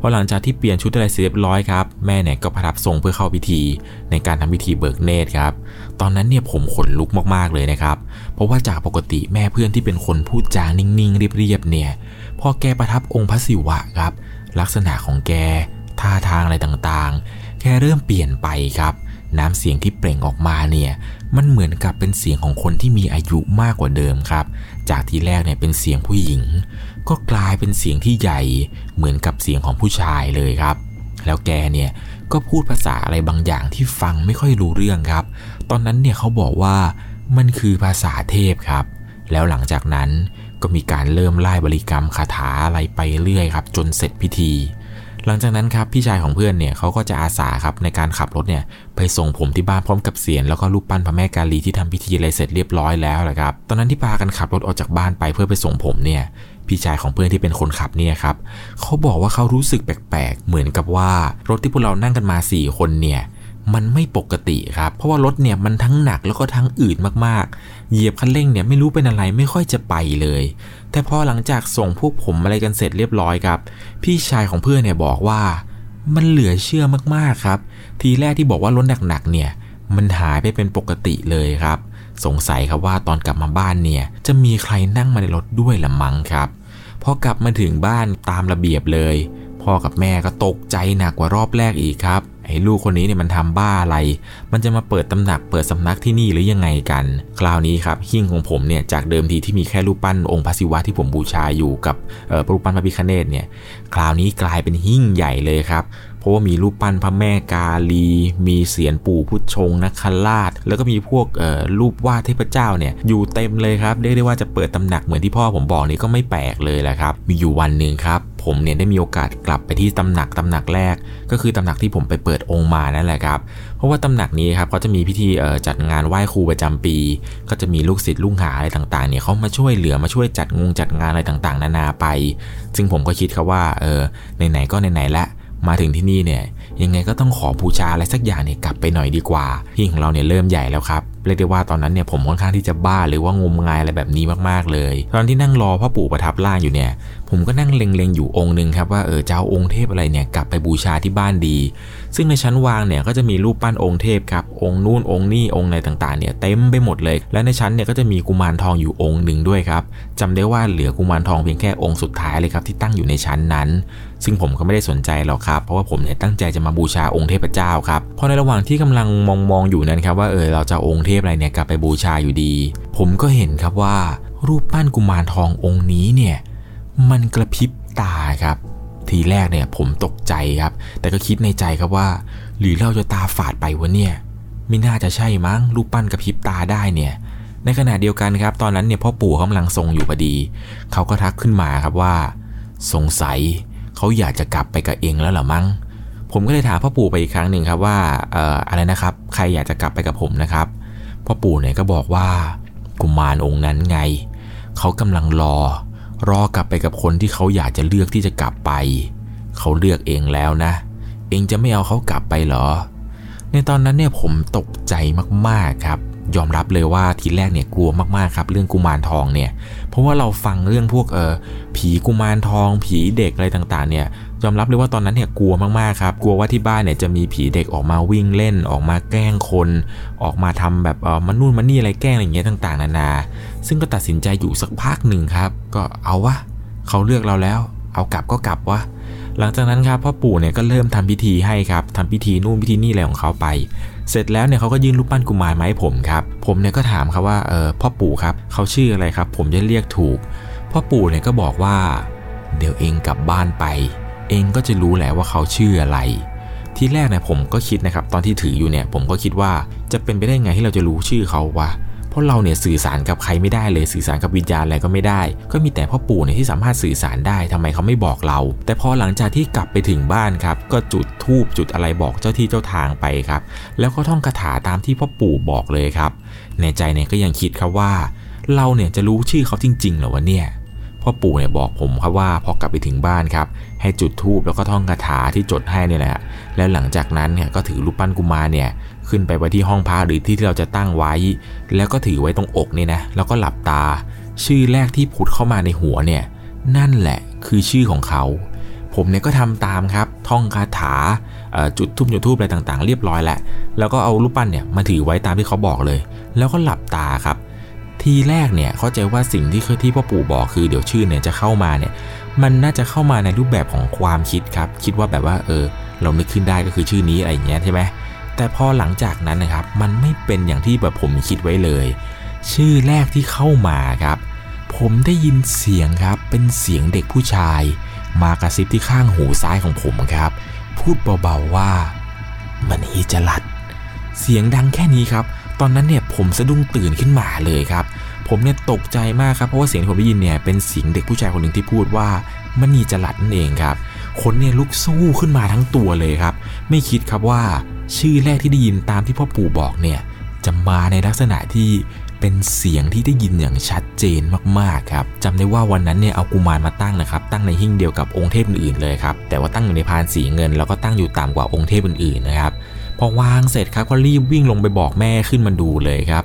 พอหลังจากที่เปลี่ยนชุดอะไรเสร็จเรียบร้อยครับ แม่เนี่ยก็ประทับทรงเพื่อเข้าพิธี ในการทำพิธีเบิกเนตรครับ ตอนนั้นเนี่ยผมขนลุกมากๆเลยนะครับ เพราะว่าจากปกติแม่เพื่อนที่เป็นคนพูดจานิ่งๆ เรียบๆเนี่ย พอแกประทับองค์พระศิวะครับ ลักษณะของแก ท่าทางอะไรต่างๆ แกเริ่มเปลี่ยนไปครับ น้ำเสียงที่เปล่งออกมาเนี่ย มันเหมือนกับเป็นเสียงของคนที่มีอายุมากกว่าเดิมครับ จากที่แรกเนี่ยเป็นเสียงผู้หญิง ก็กลายเป็นเสียงที่ใหญ่เหมือนกับเสียงของผู้ชายเลยครับ แล้วแกเนี่ยก็พูดภาษาอะไรบางอย่างที่ฟังไม่ค่อยรู้เรื่องครับ ตอนนั้นเนี่ยเขาบอกว่ามันคือภาษาเทพครับ แล้วหลังจากนั้นก็มีการเริ่มไล่บริกรรมคาถาอะไรไปเรื่อยครับ จนเสร็จพิธี หลังจากนั้นครับพี่ชายของเพื่อนเนี่ยเขาก็จะอาสาครับในการขับรถเนี่ยไปส่งผมที่บ้านพร้อมกับเสียนแล้วก็รูปปั้นพระแม่กาลีที่ทำพิธีอะไรเสร็จเรียบร้อยแล้วแหละครับ ตอนนั้นที่พากันขับรถออกจากบ้านไปเพื่อไปส่งผมเนี่ยพี่ชายของเพื่อนที่เป็นคนขับเนี่ยครับเขาบอกว่าเขารู้สึกแปลกๆ เหมือนกับว่ารถที่พวกเรานั่งกันมา 4 คนเนี่ยมันไม่ปกติครับ เพราะว่ารถเนี่ยมันทั้งหนักแล้วก็ทั้งอืดมากๆ เหยียบคันเร่งเนี่ยไม่รู้เป็นอะไรไม่ค่อยจะไปเลย แต่พอหลังจากส่งพวกผมอะไรกันเสร็จเรียบร้อยครับ พี่ชายของเพื่อนเนี่ยบอกว่า มันเหลือเชื่อมากๆครับ ทีแรกที่บอกว่ารถหนักๆเนี่ย มันหายไปเป็นปกติเลยครับ สงสัยครับว่าตอนกลับมาบ้านเนี่ย จะมีใครนั่งมาในรถด้วยละมั้งครับพอกลับมาถึงบ้านตามระเบียบเลย พ่อกับแม่ก็ตกใจหนักกว่ารอบแรกอีกครับ ไอ้ลูกคนนี้เนี่ยมันทำบ้าอะไร มันจะมาเปิดตำหนักเปิดสำนักที่นี่หรือยังไงกัน คราวนี้ครับหิ้งของผมเนี่ยจากเดิมทีที่มีแค่รูปปั้นองค์พระศิวะที่ผมบูชาอยู่กับรูปปั้นพระพิฆเนศเนี่ยคราวนี้กลายเป็นหิ้งใหญ่เลยครับเพราะว่ามีรูปปั้นพระแม่กาลี มีเสียนปู่พุทธชงนคราช แล้วก็มีพวกรูปวาดเทพเจ้าเนี่ยอยู่เต็มเลยครับ เรียกได้ว่าจะเปิดตำหนักเหมือนที่พ่อผมบอกนี่ก็ไม่แปลกเลยแหละครับ มีอยู่วันหนึ่งครับ ผมเนี่ยได้มีโอกาสกลับไปที่ตำหนักตำหนักแรก ก็คือตำหนักที่ผมไปเปิดองค์มานั่นแหละครับ เพราะว่าตำหนักนี้ครับเขาจะมีพิธีจัดงานไหว้ครูประจำปี ก็จะมีลูกศิษย์ลูกหาอะไรต่างๆเนี่ยเขามาช่วยเหลือมาช่วยจัดงงจัดงานอะไรต่างๆ นานาไป ซึ่งผมก็คิดครับว่าเออไหนๆก็ไหนๆละมาถึงที่นี่เนี่ยยังไงก็ต้องขอบูชาอะไรสักอย่างเนี่ยกลับไปหน่อยดีกว่าหิ้งของเราเนี่ยเริ่มใหญ่แล้วครับเรียกได้ว่าตอนนั้นเนี่ยผมค่อนข้างที่จะบ้าหรือว่างมงายอะไรแบบนี้มากๆเลย ตอนที่นั่งรอพ่อปู่ประทับร่างอยู่เนี่ย ผมก็นั่งเล็งๆอยู่องค์หนึ่งครับว่าเออเจะเอาองค์เทพอะไรเนี่ยกลับไปบูชาที่บ้านดี ซึ่งในชั้นวางเนี่ยก็จะมีรูปปั้นองค์เทพครับองค์นู่นองค์นี่องค์อะไรต่างๆเนี่ยเต็มไปหมดเลย และในชั้นเนี่ยก็จะมีกุมารทองอยู่องค์หนึ่งด้วยครับจำได้ว่าเหลือกุมารทองเพียงแค่องค์สุดท้ายเลยครับที่ตั้งอยู่ในชั้นนั้น ซึ่งผมก็ไม่ได้สนใจหรอกครับเพราะว่าผมเนี่ยตั้งใจจะมาบูชาองค์เทพเจ้าครับพอในระหว่างที่กำลังมองมองอยู่นั้นครับว่าเออเราจะองค์เทพอะไรเนี่ยกลับไปบูชาอยู่ดี ผมก็เห็นครับว่ารูปปั้นกุมารทององค์นี้เนี่ยมันกระพริบตาครับ ทีแรกเนี่ยผมตกใจครับ แต่ก็คิดในใจครับว่า หรือเราจะตาฝาดไปวะเนี่ย ไม่น่าจะใช่มั้งรูปปั้นกระพริบตาได้เนี่ย ในขณะเดียวกันครับ ตอนนั้นเนี่ยพ่อปู่กำลังทรงอยู่พอดี เขาก็ทักขึ้นมาครับว่า สงสัยเขาอยากจะกลับไปกับเองแล้วหรอมั้ง ผมก็เลยถามพ่อปู่ไปอีกครั้งหนึ่งครับว่าเอ่ออะไรนะครับ ใครอยากจะกลับไปกับผมนะครับ พ่อปู่เนี่ยก็บอกว่ากุมารองค์นั้นไง เขากำลังรอ รอกลับไปกับคนที่เขาอยากจะเลือกที่จะกลับไป เขาเลือกเองแล้วนะ เองจะไม่เอาเขากลับไปเหรอ ในตอนนั้นเนี่ยผมตกใจมากๆครับ ยอมรับเลยว่าทีแรกเนี่ยกลัวมากๆครับเรื่องกุมารทองเนี่ย เพราะว่าเราฟังเรื่องพวกเออผีกุมารทอง ผีเด็กอะไรต่างๆ เนี่ยยอมรับเลยว่าตอนนั้นเนี่ยกลัวมากๆครับ กลัวว่าที่บ้านเนี่ยจะมีผีเด็กออกมาวิ่งเล่น ออกมาแกล้งคน ออกมาทำแบบเออมันนู่นมันนี่อะไรแกล้งอะไรอย่างเงี้ยต่าง ๆ นานา ซึ่งก็ตัดสินใจอยู่สักพักหนึ่งครับ ก็เอาวะเขาเลือกเราแล้ว เอากลับก็กลับวะหลังจากนั้นครับพ่อปู่เนี่ยก็เริ่มทำพิธีให้ครับทำพิธีนู่นพิธีนี่อะไรของเขาไป เสร็จแล้วเนี่ยเขาก็ยื่นรูปปั้นกุมารมาให้ผมครับ ผมเนี่ยก็ถามครับว่าเออพ่อปู่ครับเขาชื่ออะไรครับ ผมจะเรียกถูก พ่อปู่เนี่ยก็บอกว่า เดี๋ยวเองกลับบ้านไป เองก็จะรู้แหละว่าเขาชื่ออะไร ที่แรกเนี่ยผมก็คิดนะครับ ตอนที่ถืออยู่เนี่ย ผมก็คิดว่าจะเป็นไปได้ไงที่เราจะรู้ชื่อเขาวะ ราะเราเนี่ยสื่อสารกับใครไม่ได้เลยสื่อสารกับวิญญาณอะไรก็ไม่ได้ ก็มีแต่พ่อปู่เนี่ยที่สามารถสื่อสารได้ทำไมเขาไม่บอกเรา แต่พอหลังจากที่กลับไปถึงบ้านครับก็จุดธูปจุดอะไรบอกเจ้าที่เจ้าทางไปครับ แล้วก็ท่องคาถาตามที่พ่อปู่บอกเลยครับ ในใจเนี่ยก็ยังคิดครับว่า เราเนี่ยจะรู้ชื่อเขาจริงๆหรอวะเนี่ยพ่อปู่เนี่ยบอกผมครับว่าพอกลับไปถึงบ้านครับ ให้จุดธูปแล้วก็ท่องคาถาที่จดให้เนี่ยแหละแล้วหลังจากนั้นเนี่ยก็ถือรูปปั้นกุมารเนี่ย ขึ้นไปไว้ที่ห้องพระหรือที่ที่เราจะตั้งไว้ แล้วก็ถือไว้ตรงอกนี่นะ แล้วก็หลับตา ชื่อแรกที่ผุดเข้ามาในหัวเนี่ย นั่นแหละคือชื่อของเขา ผมเนี่ยก็ทำตามครับ ท่องคาถาจุดทูบจุดทูบอะไรต่างๆ เรียบร้อยแหล้วแล้วก็เอารูปปั้นเนี่ยมาถือไว้ตามที่เขาบอกเลย แล้วก็หลับตาครับ ทีแรกเนี่ยเข้าใจว่าสิ่งที่ที่พ่อปู่บอกคือเดี๋ยวชื่อเนี่ยจะเข้ามาเนี่ย มันน่าจะเข้ามาในรูปแบบของความคิดครับ คิดว่าแบบว่าเออเรานึกขึ้นได้ก็คือชื่อนี้อะไรอย่างเงี้ยใช่ไหม แต่พอหลังจากนั้นนะครับ มันไม่เป็นอย่างที่แบบผมคิดไว้เลย ชื่อแรกที่เข้ามาครับ ผมได้ยินเสียงครับ เป็นเสียงเด็กผู้ชาย มากระซิบที่ข้างหูซ้ายของผมครับ พูดเบาๆว่า มันฮีจลัด เสียงดังแค่นี้ครับ ตอนนั้นเนี่ยผมสะดุ้งตื่นขึ้นมาเลยครับ ผมเนี่ยตกใจมากครับเพราะว่าเสียงที่ผมได้ยินเนี่ยเป็นเสียงเด็กผู้ชายคนหนึ่งที่พูดว่ามณีจลัดนั่นเองครับคนเนี่ยลุกสู้ขึ้นมาทั้งตัวเลยครับ ไม่คิดครับว่า ชื่อแรกที่ได้ยินตามที่พ่อปู่บอกเนี่ยจะมาในลักษณะที่เป็นเสียงที่ได้ยินอย่างชัดเจนมากๆครับจำได้ว่าวันนั้นเนี่ยเอากุมารมาตั้งนะครับ ตั้งในหิ้งเดียวกับองค์เทพอื่นๆเลยครับ แต่ว่าตั้งอยู่ในพานสีเงิน แล้วก็ตั้งอยู่ต่ำกว่าองค์เทพอื่นๆนะครับ พอวางเสร็จครับก็รีบวิ่งลงไปบอกแม่ขึ้นมาดูเลยครับ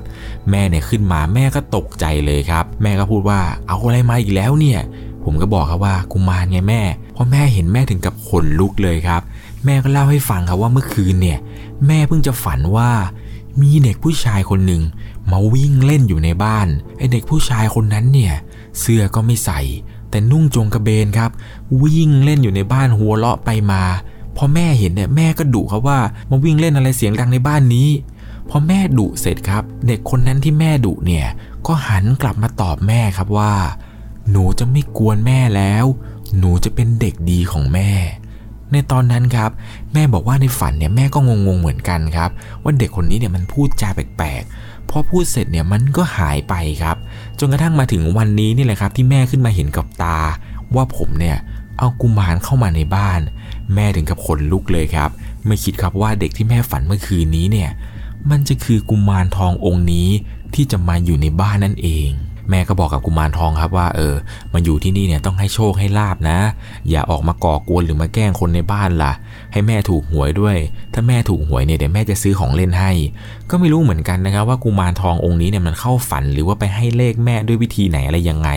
แม่เนี่ยขึ้นมาแม่ก็ตกใจเลยครับ แม่ก็พูดว่าเอาอะไรมาอีกแล้วเนี่ย ผมก็บอกครับว่ากุมารไงแม่พอแม่เห็นแม่ถึงกับขนลุกเลยครับ แม่ก็เล่าให้ฟังครับว่าเมื่อคืนเนี่ย แม่เพิ่งจะฝันว่ามีเด็กผู้ชายคนหนึ่งมาวิ่งเล่นอยู่ในบ้านไอเด็กผู้ชายคนนั้นเนี่ย เสื้อก็ไม่ใส่ แต่นุ่งจงกระเบนครับ วิ่งเล่นอยู่ในบ้านหัวเราะไปมาพอแม่เห็นเนี่ยแม่ก็ดุครับว่ามาวิ่งเล่นอะไรเสียงดังในบ้านนี้พอแม่ดุเสร็จครับ เด็กคนนั้นที่แม่ดุเนี่ยก็หันกลับมาตอบแม่ครับว่า หนูจะไม่กวนแม่แล้ว หนูจะเป็นเด็กดีของแม่ ในตอนนั้นครับ แม่บอกว่าในฝันเนี่ยแม่ก็งงๆเหมือนกันครับ ว่าเด็กคนนี้เนี่ยมันพูดจาแปลกๆพอพูดเสร็จเนี่ยมันก็หายไปครับ จนกระทั่งมาถึงวันนี้นี่แหละครับ ที่แม่ขึ้นมาเห็นกับตา ว่าผมเนี่ยเอากุมารเข้ามาในบ้าน แม่ถึงกับขนลุกเลยครับ ไม่คิดครับว่าเด็กที่แม่ฝันเมื่อคืนนี้เนี่ย มันจะคือกุมารทององค์นี้ที่จะมาอยู่ในบ้านนั่นเอง แม่ก็บอกกับกุมารทองครับว่าเออมาอยู่ที่นี่เนี่ยต้องให้โชคให้ลาบนะ อย่าออกมาก่อกวนหรือมาแกล้งคนในบ้านล่ะ ให้แม่ถูกหวยด้วย ถ้าแม่ถูกหวยเนี่ยเดี๋ยวแม่จะซื้อของเล่นให้ ก็ไม่รู้เหมือนกันนะครับว่ากุมารทององค์นี้เนี่ยมันเข้าฝันหรือว่าไปให้เลขแม่ด้วยวิธีไหนอะไรยังไง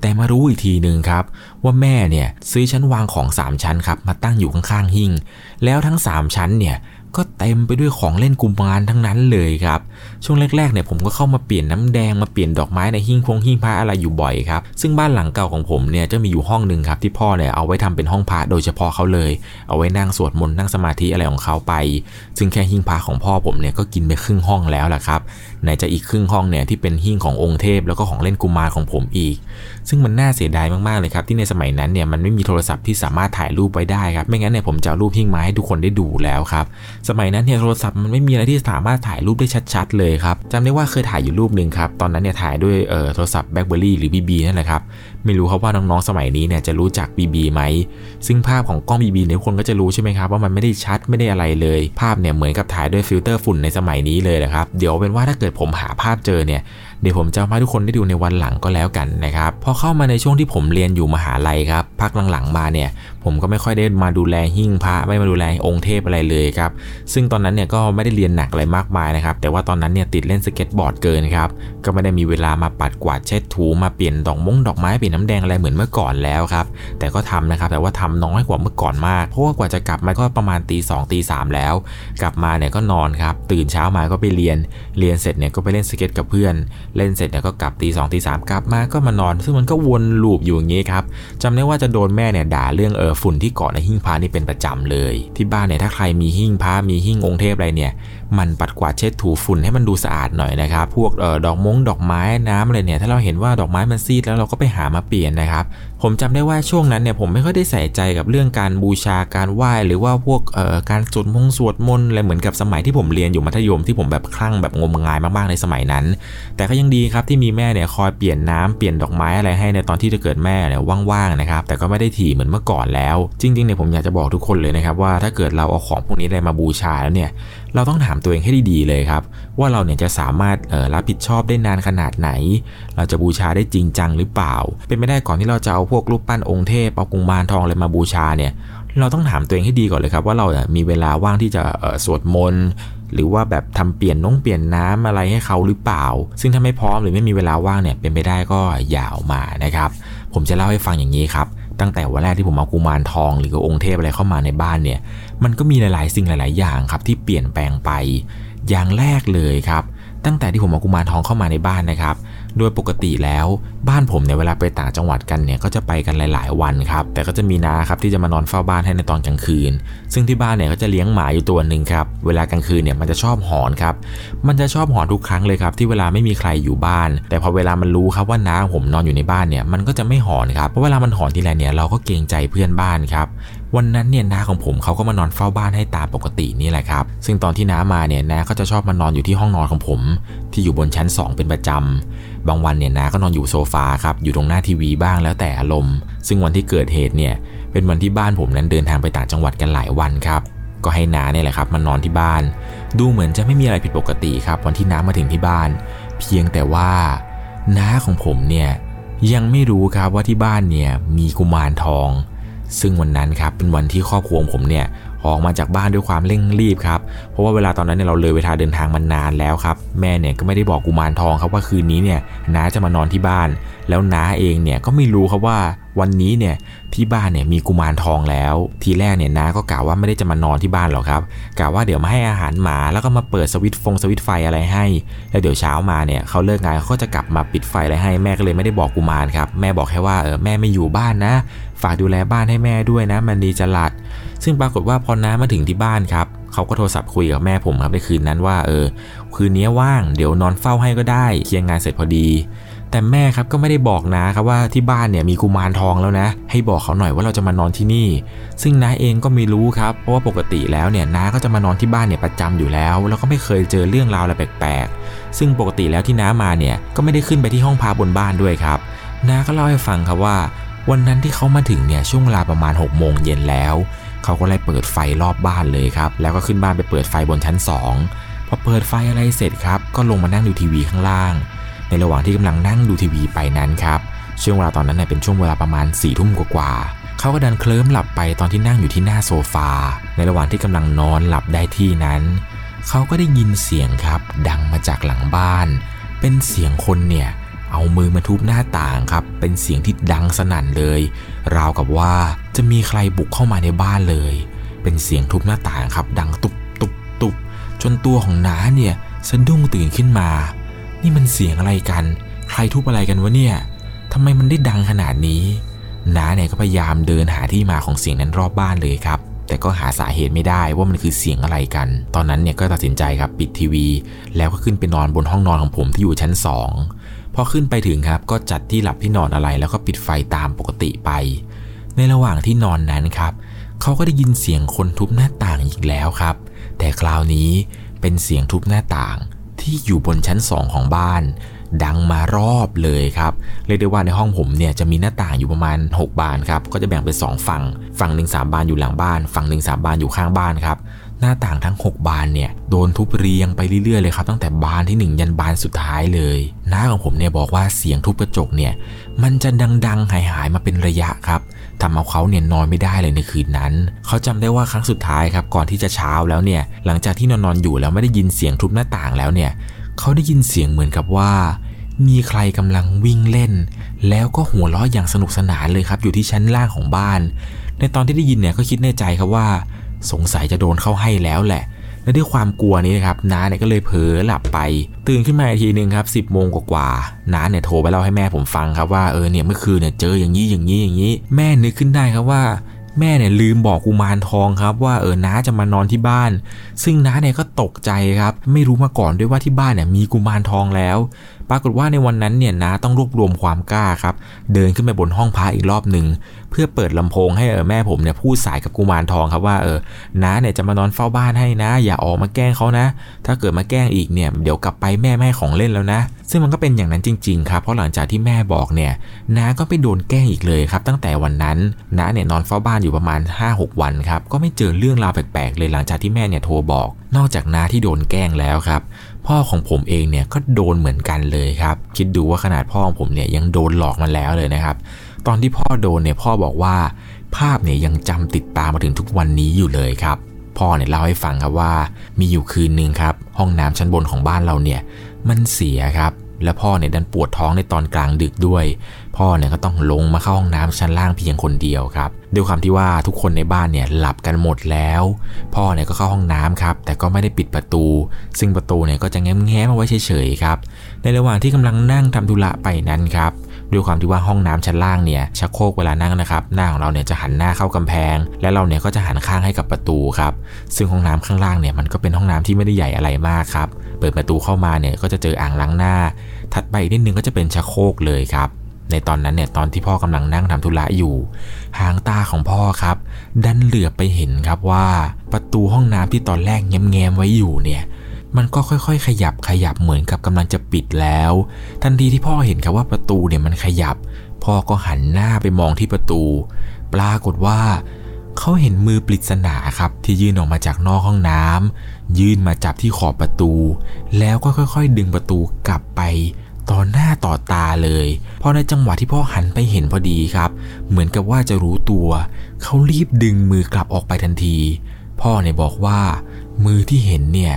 แต่มารู้อีกทีหนึ่งครับ ว่าแม่เนี่ยซื้อชั้นวางของ 3 ชั้นครับมาตั้งอยู่ข้างๆหิ้งแล้วทั้ง 3 ชั้นเนี่ย ก็เต็มไปด้วยของเล่นกุมารทั้งนั้นเลยครับ ช่วงแรกๆเนี่ยผมก็เข้ามาเปลี่ยนน้ำแดงมาเปลี่ยนดอกไม้ในหิ้งพงหิ้งพระอะไรอยู่บ่อยครับ ซึ่งบ้านหลังเก่าของผมเนี่ยจะมีอยู่ห้องหนึ่งครับที่พ่อเนี่ยเอาไว้ทำเป็นห้องพระโดยเฉพาะเขาเลย เอาไว้นั่งสวดมนต์นั่งสมาธิอะไรของเขาไป ซึ่งแค่หิ้งพระของพ่อผมเนี่ยก็กินไปครึ่งห้องแล้วล่ะครับ ไหนจะอีกครึ่งห้องเนี่ยที่เป็นหิ้งขององค์เทพแล้วก็ของเล่นกุมารของผมอีก ซึ่งมันน่าเสียดายมากๆเลยครับที่ในสมัยนั้นเนี่ยมันไม่มีโทรศัพท์ที่สามารถถ่ายรูปไว้ได้ครับไม่งั้นเนี่ยผมจะรูปหิ้งมาให้ทุกคนได้ดูแล้วครับสมัยนั้นเนี่ยโทรศัพท์มันไม่มีอะไรที่สามารถถ่ายรูปได้ชัด ๆ เลยครับจำได้ว่าเคยถ่ายอยู่รูปหนึ่งครับตอนนั้นเนี่ยถ่ายด้วยเอ่อโทรศัพท์ BlackBerry หรือ BB นั่นแหละครับ ไม่รู้ครับว่าน้องๆสมัยนี้เนี่ยจะรู้จัก BB ไหม ซึ่งภาพของกล้อง BB เนี่ยคนก็จะรู้ใช่ไหมครับว่ามันไม่ได้ชัดไม่ได้อะไรเลย ภาพเนี่ยเหมือนกับถ่ายด้วยฟิลเตอร์ฝุ่นในสมัยนี้เลยนะครับ เดี๋ยวเป็นว่าถ้าเกิดผมหาภาพเจอเนี่ย เดี๋ยวผมจะมาทุกคนได้ดูในวันหลังก็แล้วกันนะครับพอเข้ามาในช่วงที่ผมเรียนอยู่มหาลัยครับพักหลังๆมาเนี่ยผมก็ไม่ค่อยได้มาดูแลหิ้งพระไม่มาดูแลองค์เทพอะไรเลยครับซึ่งตอนนั้นเนี่ยก็ไม่ได้เรียนหนักอะไรมากมายนะครับแต่ว่าตอนนั้นเนี่ยติดเล่นสเก็ตบอร์ดเกินครับก็ไม่ได้มีเวลามาปัดกวาดเช็ดถูมาเปลี่ยนดอกมงดอกไม้เปลี่ยนน้ำแดงอะไรเหมือนเมื่อก่อนแล้วครับแต่ก็ทำนะครับแต่ว่าทำน้อยกว่าเมื่อก่อนมาก เพราะว่ากว่าจะกลับมาก็ประมาณตีสองตีสามแล้ว กลับมาเนี่ยก็นอนครับตื่นเช้ามาก็ไปเรียน เรียนเสร็จเนี่ยก็ไปเล่นสเก็ตกับเพื่อนเล่นเสร็จเนี่ยก็กลับตีสองตีสามกลับมาก็มานอน ซึ่งมันก็วน loop อยู่อย่างนี้ครับจำได้ว่าจะโดนแม่เนี่ยด่าเรื่องเออฝุ่นที่เกาะในหิ้งพระนี่เป็นประจำเลย ที่บ้านเนี่ยถ้าใครมีหิ้งพระมีหิ้งองค์เทพอะไรเนี่ยมันปัดกวาดเช็ดถูฝุ่นให้มันดูสะอาดหน่อยนะครับ พวกออดอกมงดอกไม้น้ำอะไรเนี่ย ถ้าเราเห็นว่าดอกไม้มันซีดแล้วเราก็ไปหามาเปลี่ยนนะครับ ผมจำได้ว่าช่วงนั้นเนี่ยผมไม่ค่อยได้ใส่ใจกับเรื่องการบูชาการไหว้หรือว่าพวกเอ่อการสวดมงสวดมนต์อะไรเหมือนกับสมัยที่ผมเรียนอยู่มัธยมที่ผมแบบคลั่งแบบงมงายมากๆในสมัยนั้น แต่ก็ยังดีครับที่มีแม่เนี่ยคอยเปลี่ยนน้ำเปลี่ยนดอกไม้อะไรให้ในตอนที่จะเกิดแม่เนี่ยว่างๆนะครับ แต่ก็ไม่ได้ถี่เหมือนเมื่อก่อนแล้ว จริงๆเนี่ยผมอยากจะบอกทุกคนเลยนะครับว่าถ้าเกิดเราเอาของพวกนี้อะไรมาบูชาแล้วเนี่ย เราต้องถามตัวเองให้ดีๆเลยครับ ว่าเราเนี่ยจะสามารถรับผิดชอบได้นานขนาดไหน เราจะบูชาได้จริงจังหรือเปล่า เป็นไม่ได้ก่อนที่เราจะเอาพวกรูปปั้นองค์เทพเอากุมารทองอะไรมาบูชาเนี่ยเราต้องถามตัวเองให้ดีก่อนเลยครับ ว่าเรามีเวลาว่างที่จะสวดมนต์หรือว่าแบบทำเปลี่ยนน้องเปลี่ยนน้ำอะไรให้เขาหรือเปล่า ซึ่งถ้าไม่พร้อมหรือไม่มีเวลาว่างเนี่ยเป็นไปได้ก็อย่าเอามานะครับ ผมจะเล่าให้ฟังอย่างนี้ครับ ตั้งแต่วันแรกที่ผมเอากุมารทองหรือองค์เทพอะไรเข้ามาในบ้านเนี่ย มันก็มีหลาย ๆ สิ่งหลาย ๆ อย่างครับที่เปลี่ยนแปลงไป อย่างแรกเลยครับ ตั้งแต่ที่ผมเอากุมารทองเข้ามาในบ้านนะครับ โดยปกติแล้วบ้านผมเนี่ยเวลาไปต่างจังหวัดกันเนี่ยก็จะไปกันหลาย ๆ วันครับ แต่ก็จะมีนาครับที่จะมานอนเฝ้าบ้านให้ในตอนกลางคืน ซึ่งที่บ้านเนี่ยก็จะเลี้ยงหมาอยู่ตัวหนึ่งครับเวลากลางคืนเนี่ยมันจะชอบหอนครับมันจะชอบหอนทุกครั้งเลยครับที่เวลาไม่มีใครอยู่บ้าน แต่พอเวลามันรู้ครับว่าน้าผมนอนอยู่ในบ้านเนี่ยมันก็จะไม่หอนครับเพราะเวลามันหอนทีไรเนี่ยเราก็เกรงใจเพื่อนบ้านครับวันนั้นเนี่ยน้าของผมเขาก็มานอนเฝ้าบ้านให้ตามปกตินี่แหละครับ ซึ่งตอนที่น้ามาเนี่ยน้าก็จะชอบมานอนอยู่ที่ห้องนอนของผม ที่อยู่บนชั้น 2 เป็นประจำ บางวันเนี่ยน้าก็นอนอยู่โซฟาครับ อยู่ตรงหน้าทีวีบ้างแล้วแต่อารมณ์ ซึ่งวันที่เกิดเหตุเนี่ย เป็นวันที่บ้านผมนั้นเดินทางไปต่างจังหวัดกันหลายวันครับ ก็ให้น้าเนี่ยแหละครับมานอนที่บ้าน ดูเหมือนจะไม่มีอะไรผิดปกติครับ วันที่น้ามาถึงที่บ้าน เพียงแต่ว่าน้าของผมเนี่ยยังไม่รู้ครับว่าที่บ้านเนี่ยมีกุมารทอง ซึ่งวันนั้นครับเป็นวันที่ครอบครัวผมเนี่ย ออกมาจากบ้านด้วยความเร่งรีบครับ เพราะว่าเวลาตอนนั้นเนี่ยเราเลยเวลาเดินทางมานานแล้วครับ แม่เนี่ยก็ไม่ได้บอกกุมารทองครับว่าคืนนี้เนี่ยน้าจะมานอนที่บ้าน แล้วน้าเองเนี่ยก็ไม่รู้ครับว่าวันนี้เนี่ยที่บ้านเนี่ยมีกุมารทองแล้ว ทีแรกเนี่ยน้าก็กล่าวว่าไม่ได้จะมานอนที่บ้านหรอกครับกล่าวว่าเดี๋ยวมาให้อาหารหมาแล้วก็มาเปิดสวิตฟงสวิตไฟอะไรให้ แล้วเดี๋ยวเช้ามาเนี่ยเขาเลิกงานเขาก็จะกลับมาปิดไฟอะไรให้แม่ก็เลยไม่ได้บอกกุมารครับแม่บอกแค่ว่าเออแม่ไม่อยู่บ้านนะ ฝากดูแลบ้านให้แม่ด้วยนะ มันดีจะหลัด ซึ่งปรากฏว่าพอน้ามาถึงที่บ้านครับเขาก็โทรศัพท์คุยกับแม่ผมครับในคืนนั้นว่าเออคืนนี้ว่างเดี๋ยวนอนเฝ้าให้ก็ได้เคลียร์งานเสร็จพอดี แต่แม่ครับก็ไม่ได้บอกนะครับว่าที่บ้านเนี่ยมีกุมารทองแล้วนะ ให้บอกเขาหน่อยว่าเราจะมานอนที่นี่ ซึ่งน้าเองก็ไม่รู้ครับเพราะว่าปกติแล้วเนี่ยน้าก็จะมานอนที่บ้านเนี่ยประจำอยู่แล้ว แล้วก็ไม่เคยเจอเรื่องราวอะไรแปลกๆ ซึ่งปกติแล้วที่น้ามาเนี่ยก็ไม่ได้ขึ้นไปที่ห้องพาบนบ้านด้วยครับน้าก็เล่าให้ฟังครับว่า วันนั้นที่เขามาถึงเนี่ยช่วงเวลาประมาณ6กโมงเย็นแล้ว เขาก็เลยเปิดไฟรอบบ้านเลยครับ แล้วก็ขึ้นบ้านไปเปิดไฟบนชั้น 2 พอเปิดไฟอะไรเสร็จครับ ก็ลงมานั่งดูทีวีข้างล่าง ในระหว่างที่กำลังนั่งดูทีวีไปนั้นครับ ช่วงเวลาตอนนั้นเนี่ยเป็นช่วงเวลาประมาณ4ี่ทุ่มกว่าๆเขาก็ดันเคลิ้มหลับไปตอนที่นั่งอยู่ที่หน้าโซฟา ในระหว่างที่กำลังนอนหลับได้ที่นั้น เขาก็ได้ยินเสียงครับ ดังมาจากหลังบ้าน เป็นเสียงคนเนี่ย เอามือมาทุบหน้าต่างครับ เป็นเสียงที่ดังสนั่นเลย ราวกับว่าจะมีใครบุกเข้ามาในบ้านเลย เป็นเสียงทุบหน้าต่างครับ ดังตุบตุบตุบจนตัวของน้าเนี่ยสะดุ้งตื่นขึ้นมา นี่มันเสียงอะไรกัน ใครทุบอะไรกันวะเนี่ยทำไมมันได้ดังขนาดนี้น้าเนี่ยก็พยายามเดินหาที่มาของเสียงนั้นรอบบ้านเลยครับ แต่ก็หาสาเหตุไม่ได้ว่ามันคือเสียงอะไรกัน ตอนนั้นเนี่ยก็ตัดสินใจครับปิดทีวี แล้วก็ขึ้นไปนอนบนห้องนอนของผมที่อยู่ชั้นสอง พอขึ้นไปถึงครับก็จัดที่หลับที่นอนอะไรแล้วก็ปิดไฟตามปกติไป ในระหว่างที่นอนนั้นครับเขาก็ได้ยินเสียงคนทุบหน้าต่างอีกแล้วครับ แต่คราวนี้เป็นเสียงทุบหน้าต่างที่อยู่บนชั้นสองของบ้าน ดังมารอบเลยครับเรียกได้ว่าในห้องผมเนี่ยจะมีหน้าต่างอยู่ประมาณ 6 บานครับก็จะแบ่งเป็น2ฝั่ง ฝั่งหนึ่งสามบานอยู่หลังบ้าน ฝั่งหนึ่งสามบานอยู่ข้างบ้านครับ หน้าต่างทั้ง 6 บานเนี่ยโดนทุบเรียงไปเรื่อยๆเลยครับ ตั้งแต่บานที่ 1 ยันบานสุดท้ายเลยน้าของผมเนี่ยบอกว่าเสียงทุบกระจกเนี่ยมันจะดังๆหายๆมาเป็นระยะครับทำเอาเขาเนี่ยนอนไม่ได้เลยในคืนนั้น เขาจำได้ว่าครั้งสุดท้ายครับก่อนที่จะเช้าแล้วเนี่ยหลังจากที่นอนนอนอยู่แล้วไม่ได้ยินเสียงทุบหน้าต่างแล้วเนี่ยเขาได้ยินเสียงเหมือนกับว่า มีใครกำลังวิ่งเล่น แล้วก็หัวเราะอย่างสนุกสนานเลยครับอยู่ที่ชั้นล่างของบ้าน ในตอนที่ได้ยินเนี่ยก็คิดในใจครับว่า สงสัยจะโดนเข้าให้แล้วแหละ และด้วยความกลัวนี้นะครับน้าเนี่ยก็เลยเผลอหลับไป ตื่นขึ้นมาอีกทีนึงครับสิบโมงกว่าๆน้าเนี่ยโทรไปเล่าให้แม่ผมฟังครับว่าเออเนี่ยเมื่อคืนเนี่ยเจออย่างนี้อย่างนี้อย่างนี้ แม่นึกขึ้นได้ครับว่าแม่เนี่ยลืมบอกกุมารทองครับว่าเออน้าจะมานอนที่บ้าน ซึ่งน้าเนี่ยก็ตกใจครับ ไม่รู้มาก่อนด้วยว่าที่บ้านเนี่ยมีกุมารทองแล้ว ปรากฏว่าในวันนั้นเนี่ยน้าต้องรวบรวมความกล้าครับ เดินขึ้นไปบนห้องพระอีกรอบหนึ่ง พื่อเปิดลำโพงให้เออแม่ผมเนี่ยพูดสายกับกุมารทองครับว่าเออน้าเนี่ยจะมานอนเฝ้าบ้านให้นะ อย่าออกมาแกล้งเขานะ ถ้าเกิดมาแกล้งอีกเนี่ยเดี๋ยวกลับไปแม่แม่ของเล่นแล้วนะ ซึ่งมันก็เป็นอย่างนั้นจริงๆครับเพราะหลังจากที่แม่บอกเนี่ยน้าก็ไปโดนแกล้งอีกเลยครับ ตั้งแต่วันนั้นน้าเนี่ยนอนเฝ้าบ้านอยู่ประมาณ 5-6 วันครับก็ไม่เจอเรื่องราวแปลกๆเลยหลังจากที่แม่เนี่ยโทรบอก นอกจากน้าที่โดนแกล้งแล้วครับพ่อของผมเองเนี่ยก็โดนเหมือนกันเลยครับ คิดดูว่าขนาดพ่อของผมเนี่ยยังโดนหลอกมาแล้วเลยนะครับ ตอนที่พ่อโดนเนี่ยพ่อบอกว่าภาพเนี่ยยังจำติดตามมาถึงทุกวันนี้อยู่เลยครับ พ่อเนี่ยเล่าให้ฟังครับว่า มีอยู่คืนหนึ่งครับ ห้องน้ำชั้นบนของบ้านเราเนี่ย มันเสียครับ และพ่อเนี่ยดันปวดท้องในตอนกลางดึกด้วย พ่อเนี่ยก็ต้องลงมาเข้าห้องน้ำชั้นล่างเพียงคนเดียวครับด้วยความที่ว่าทุกคนในบ้านเนี่ยหลับกันหมดแล้ว พ่อเนี่ยก็เข้าห้องน้ำครับ แต่ก็ไม่ได้ปิดประตู ซึ่งประตูเนี่ยก็จะแง้มแง้มเอาไว้เฉยๆครับ ในระหว่างที่กำลังนั่งทำธุระไปนั้นครับ ด้วยความที่ว่าห้องน้ำชั้นล่างเนี่ยชักโครกเวลานั่งนะครับหน้าของเราเนี่ยจะหันหน้าเข้ากำแพง และเราเนี่ยก็จะหันข้างให้กับประตูครับซึ่งห้องน้ำข้างล่างเนี่ยมันก็เป็นห้องน้ำที่ไม่ได้ใหญ่อะไรมากครับเปิดประตูเข้ามาเนี่ยก็จะเจออ่างล้างหน้า ถัดไปอีกนิดนึงก็จะเป็นชักโครกเลยครับในตอนนั้นเนี่ยตอนที่พ่อกำลังนั่งทำธุระอยู่ หางตาของพ่อครับ ดันเหลือบไปเห็นครับว่า ประตูห้องน้ำที่ตอนแรกแง้มๆไว้อยู่เนี่ย มันก็ค่อยๆ ขยับขยับเหมือนกับกำลังจะปิดแล้ว ทันทีที่พ่อเห็นครับว่าประตูเนี่ยมันขยับ พ่อก็หันหน้าไปมองที่ประตู ปรากฏว่าเขาเห็นมือปริศนาครับที่ยื่นออกมาจากนอกห้องน้ำยื่นมาจับที่ขอบประตู แล้วก็ค่อยๆ ดึงประตูกลับไปต่อหน้าต่อตาเลยพอในจังหวะที่พ่อหันไปเห็นพอดีครับ เหมือนกับว่าจะรู้ตัว เขารีบดึงมือกลับออกไปทันที พ่อเนี่ยบอกว่า มือที่เห็นเนี่ย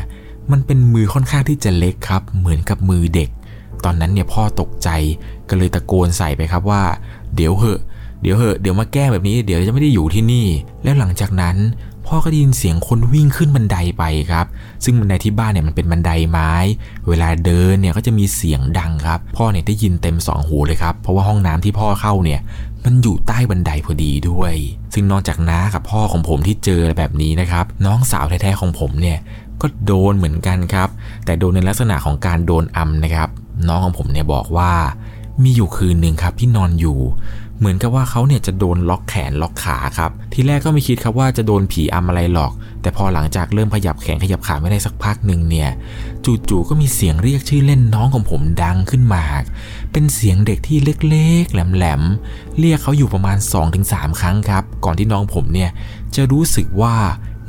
มันเป็นมือค่อนข้างที่จะเล็กครับ เหมือนกับมือเด็ก ตอนนั้นเนี่ยพ่อตกใจก็เลยตะโกนใส่ไปครับว่า เดี๋ยวเหอะ เดี๋ยวเหอะ เดี๋ยวมาแก้แบบนี้ เดี๋ยวจะไม่ได้อยู่ที่นี่ แล้วหลังจากนั้น พ่อก็ได้ยินเสียงคนวิ่งขึ้นบันไดไปครับ ซึ่งบันไดที่บ้านเนี่ยมันเป็นบันไดไม้ เวลาเดินเนี่ยก็จะมีเสียงดังครับ พ่อเนี่ยได้ยินเต็มสองหูเลยครับ เพราะว่าห้องน้ำที่พ่อเข้าเนี่ยมันอยู่ใต้บันไดพอดีด้วย ซึ่งนอกจากน้ากับพ่อของผมที่เจอแบบนี้นะครับ น้องสาวแท้ๆของผมเนี่ย ก็โดนเหมือนกันครับ แต่โดนในลักษณะของการโดนอำนะครับ น้องของผมเนี่ยบอกว่า มีอยู่คืนหนึ่งครับที่นอนอยู่ เหมือนกับว่าเขาเนี่ยจะโดนล็อกแขนล็อกขาครับ ทีแรกก็ไม่คิดครับว่าจะโดนผีอำอะไรหรอก แต่พอหลังจากเริ่มขยับแขนขยับขาไม่ได้สักพักหนึ่งเนี่ย จู่ๆก็มีเสียงเรียกชื่อเล่นน้องของผมดังขึ้นมา เป็นเสียงเด็กที่เล็กๆแหลมๆเรียกเขาอยู่ประมาณ 2-3 ครั้งครับ ก่อนที่น้องผมเนี่ยจะรู้สึกว่า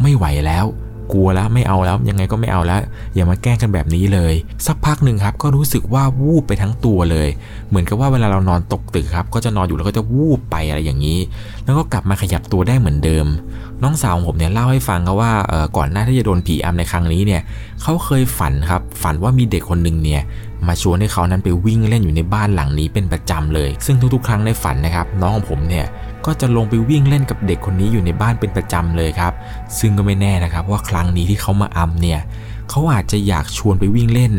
ไม่ไหวแล้ว กลัวแล้วไม่เอาแล้วยังไงก็ไม่เอาแล้วอย่ามาแกล้งกันแบบนี้เลย สักพักหนึ่งครับก็รู้สึกว่าวูบไปทั้งตัวเลย เหมือนกับว่าเวลาเรานอนตกตึกครับก็จะนอนอยู่แล้วก็จะวูบไปอะไรอย่างนี้ แล้วก็กลับมาขยับตัวได้เหมือนเดิม น้องสาวของผมเนี่ยเล่าให้ฟังครับว่าก่อนหน้าที่จะโดนผีอำในครั้งนี้เนี่ยเขาเคยฝันครับฝันว่ามีเด็กคนหนึ่งเนี่ยมาชวนให้เขานั้นไปวิ่งเล่นอยู่ในบ้านหลังนี้เป็นประจำเลย ซึ่งทุกๆ ครั้งในฝันนะครับ น้องของผมเนี่ย ก็จะลงไปวิ่งเล่นกับเด็กคนนี้อยู่ในบ้านเป็นประจำเลยครับ ซึ่งก็ไม่แน่นะครับว่าครั้งนี้ที่เขามาอำเนี่ยเขาอาจจะอยากชวนไปวิ่งเล่น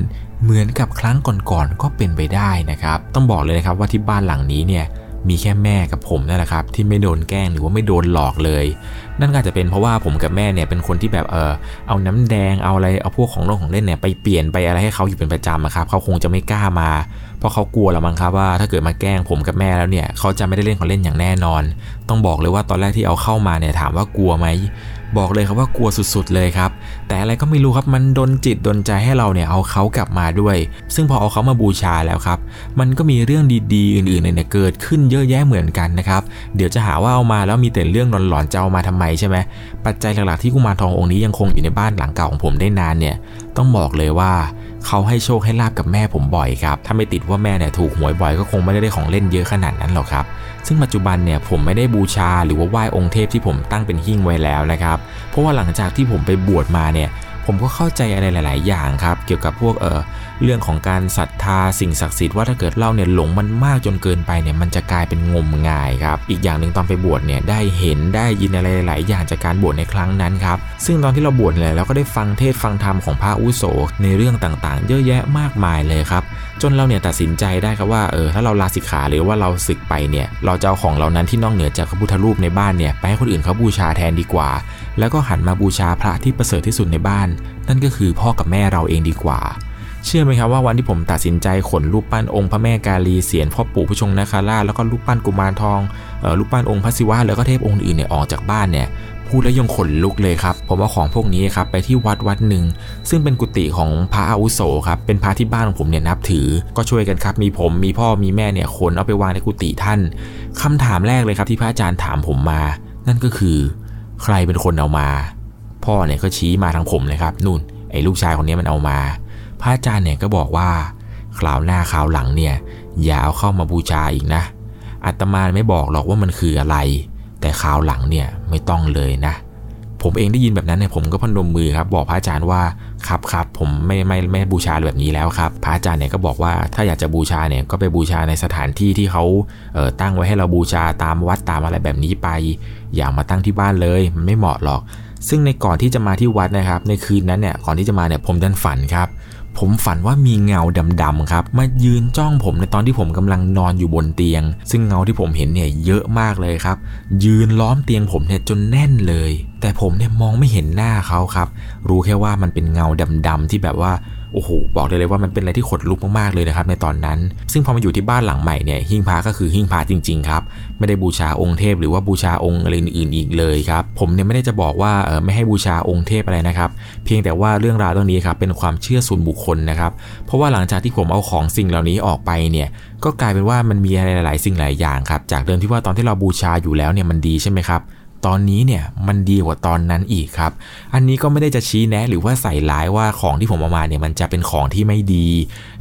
เหมือนกับครั้งก่อนๆก็เป็นไปได้นะครับ ต้องบอกเลยนะครับว่าที่บ้านหลังนี้เนี่ยมีแค่แม่กับผมนั่นแหละครับ ที่ไม่โดนแกล้งหรือว่าไม่โดนหลอกเลย นั่นก็จะเป็นเพราะว่าผมกับแม่เนี่ยเป็นคนที่แบบเออเอาน้ำแดงเอาอะไรเอาพวกของเล่นของเล่นเนี่ยไปเปลี่ยนไปอะไรให้เขาอยู่เป็นประจำนะครับเขาคงจะไม่กล้ามา เพราะเขากลัวละมั้งครับว่าถ้าเกิดมาแกล้งผมกับแม่แล้วเนี่ยเขาจะไม่ได้เล่นของเล่นอย่างแน่นอน ต้องบอกเลยว่าตอนแรกที่เอาเข้ามาเนี่ยถามว่ากลัวไหมบอกเลยครับว่ากลัวสุดๆเลยครับ แต่อะไรก็ไม่รู้ครับมันดนจิตดนใจให้เราเนี่ยเอาเขากลับมาด้วย ซึ่งพอเอาเขามาบูชาแล้วครับ มันก็มีเรื่องดีๆ อื่นๆเนี่ยเกิดขึ้นเยอะแยะเหมือนกันนะครับ เดี๋ยวจะหาว่าเอามาแล้วมีแต่เรื่องหลอนๆจะเอามาทำไมใช่ไหมปัจจัยหลักๆที่กุมารทององค์นี้ยังคงอยู่ในบ้านหลังเก่าของผมได้นานเนี่ย ต้องบอกเลยว่า เขาให้โชคให้ลาบกับแม่ผมบ่อยครับ ถ้าไม่ติดว่าแม่เนี่ยถูกหวยบ่อยก็คงไม่ได้ของเล่นเยอะขนาดนั้นหรอกครับ ซึ่งปัจจุบันเนี่ยผมไม่ได้บูชาหรือว่าไหว้องค์เทพที่ผมตั้งเป็นหิ้งไว้แล้วนะครับ เพราะว่าหลังจากที่ผมไปบวชมาเนี่ย ผมก็เข้าใจอะไรหลาย ๆ อย่างครับ เกี่ยวกับพวกเออเรื่องของการศรัทธาสิ่งศักดิ์สิทธิ์ว่าถ้าเกิดเราเนี่ยหลงมันมากจนเกินไปเนี่ยมันจะกลายเป็นงมงายครับ อีกอย่างหนึ่งตอนไปบวชเนี่ยได้เห็นได้ยินอะไรหลาย ๆ อย่างจากการบวชในครั้งนั้นครับ ซึ่งตอนที่เราบวชเนี่ยเราก็ได้ฟังเทศฟังธรรมของพระอุโสในเรื่องต่าง ๆ เยอะแยะมากมายเลยครับ จนเราเนี่ยตัดสินใจได้ครับว่าเออถ้าเราลาสิกขาหรือว่าเราศึกไปเนี่ยเราจะเอาของเรานั้นที่นอกเหนือจากพระพุทธรูปในบ้านเนี่ยไปให้คนอื่นเขาบูชาแทนดีกว่า แล้วก็หันมาบูชาพระที่ประเสริฐที่สุดในบ้าน นั่นก็คือพ่อกับแม่เราเองดีกว่าเชื่อไหมครับว่าวันที่ผมตัดสินใจขนรูปปั้นองค์พระแม่กาลีเสียนพ่อปู่ผู้ชงนาคาราแล้วก็รูปปั้นกุมารทองออรูปปั้นองค์พระศิวะแล้วก็เทพองค์อื่นเนี่ยออกจากบ้านเนี่ย พูดแล้วยังขนลุกเลยครับ ผมเอาของพวกนี้ครับไปที่วัดวัดหนึ่ง ซึ่งเป็นกุฏิของพระอาวุโสครับ เป็นพระที่บ้านของผมเนี่ยนับถือ ก็ช่วยกันครับ มีผมมีพ่อมีแม่เนี่ยขนเอาไปวางในกุฏิท่านคำถามแรกเลยครับที่พระอาจารย์ถามผมมา นั่นก็คือ ใครเป็นคนเอามา พ่อเนี่ยก็ชี้มาทางผมเลยครับนู่นไอ้ลูกชายคนนี้มันเอามา พระอาจารย์เนี่ยก็บอกว่าคราวหน้าคราวหลังเนี่ยอย่าเอาเข้ามาบูชาอีกนะอาตมาไม่บอกหรอกว่ามันคืออะไร แต่คราวหลังเนี่ยไม่ต้องเลยนะ ผมเองได้ยินแบบนั้นเนี่ยผมก็พนมมือครับ บอกพระอาจารย์ว่าครับครับผมไม่ไม่ไม่บูชาแบบนี้แล้วครับ พระอาจารย์เนี่ยก็บอกว่าถ้าอยากจะบูชาเนี่ยก็ไปบูชาในสถานที่ที่เขาเออตั้งไว้ให้เราบูชาตามวัดตามอะไรแบบนี้ไป อย่ามาตั้งที่บ้านเลยมันไม่เหมาะหรอก ซึ่งในก่อนที่จะมาที่วัดนะครับ ในคืนนั้นเนี่ยก่อนที่จะมาเนี่ยผมดันฝันครับ ผมฝันว่ามีเงาดำๆครับมายืนจ้องผมในตอนที่ผมกำลังนอนอยู่บนเตียง ซึ่งเงาที่ผมเห็นเนี่ยเยอะมากเลยครับ ยืนล้อมเตียงผมเนี่ยจนแน่นเลย แต่ผมเนี่ยมองไม่เห็นหน้าเขาครับ รู้แค่ว่ามันเป็นเงาดำๆที่แบบว่า โอ้โหบอกเลยเลยว่ามันเป็นอะไรที่ขนลุกมากๆเลยนะครับในตอนนั้น ซึ่งพอมาอยู่ที่บ้านหลังใหม่เนี่ยหิ้งพระก็คือหิ้งพระจริงๆครับไม่ได้บูชาองค์เทพหรือว่าบูชาองค์อะไรอื่นๆอีกเลยครับผมเนี่ยไม่ได้จะบอกว่าเออไม่ให้บูชาองค์เทพอะไรนะครับเพียงแต่ว่าเรื่องราวเรื่องนี้ครับเป็นความเชื่อส่วนบุคคลนะครับเพราะว่าหลังจากที่ผมเอาของสิ่งเหล่านี้ออกไปเนี่ยก็กลายเป็นว่ามันมีอะไรหลายสิ่งหลายอย่างครับจากเดิมที่ว่าตอนที่เราบูชาอยู่แล้วเนี่ยมันดีใช่ไหมครับ ตอนนี้เนี่ยมันดีกว่าตอนนั้นอีกครับ อันนี้ก็ไม่ได้จะชี้แนะหรือว่าใส่ร้ายว่าของที่ผมเอามาเนี่ยมันจะเป็นของที่ไม่ดี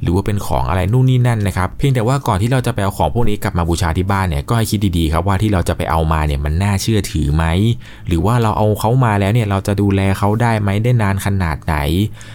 หรือว่าเป็นของอะไรนู่นนี่นั่นนะครับเพียงแต่ว่าก่อนที่เราจะไปเอาของพวกนี้กลับมาบูชาที่บ้านเนี่ยก็ให้คิดดีๆครับว่าที่เราจะไปเอามาเนี่ยมันน่าเชื่อถือไหมหรือว่าเราเอาเขามาแล้วเนี่ยเราจะดูแลเขาได้ไหมได้นานขนาดไหน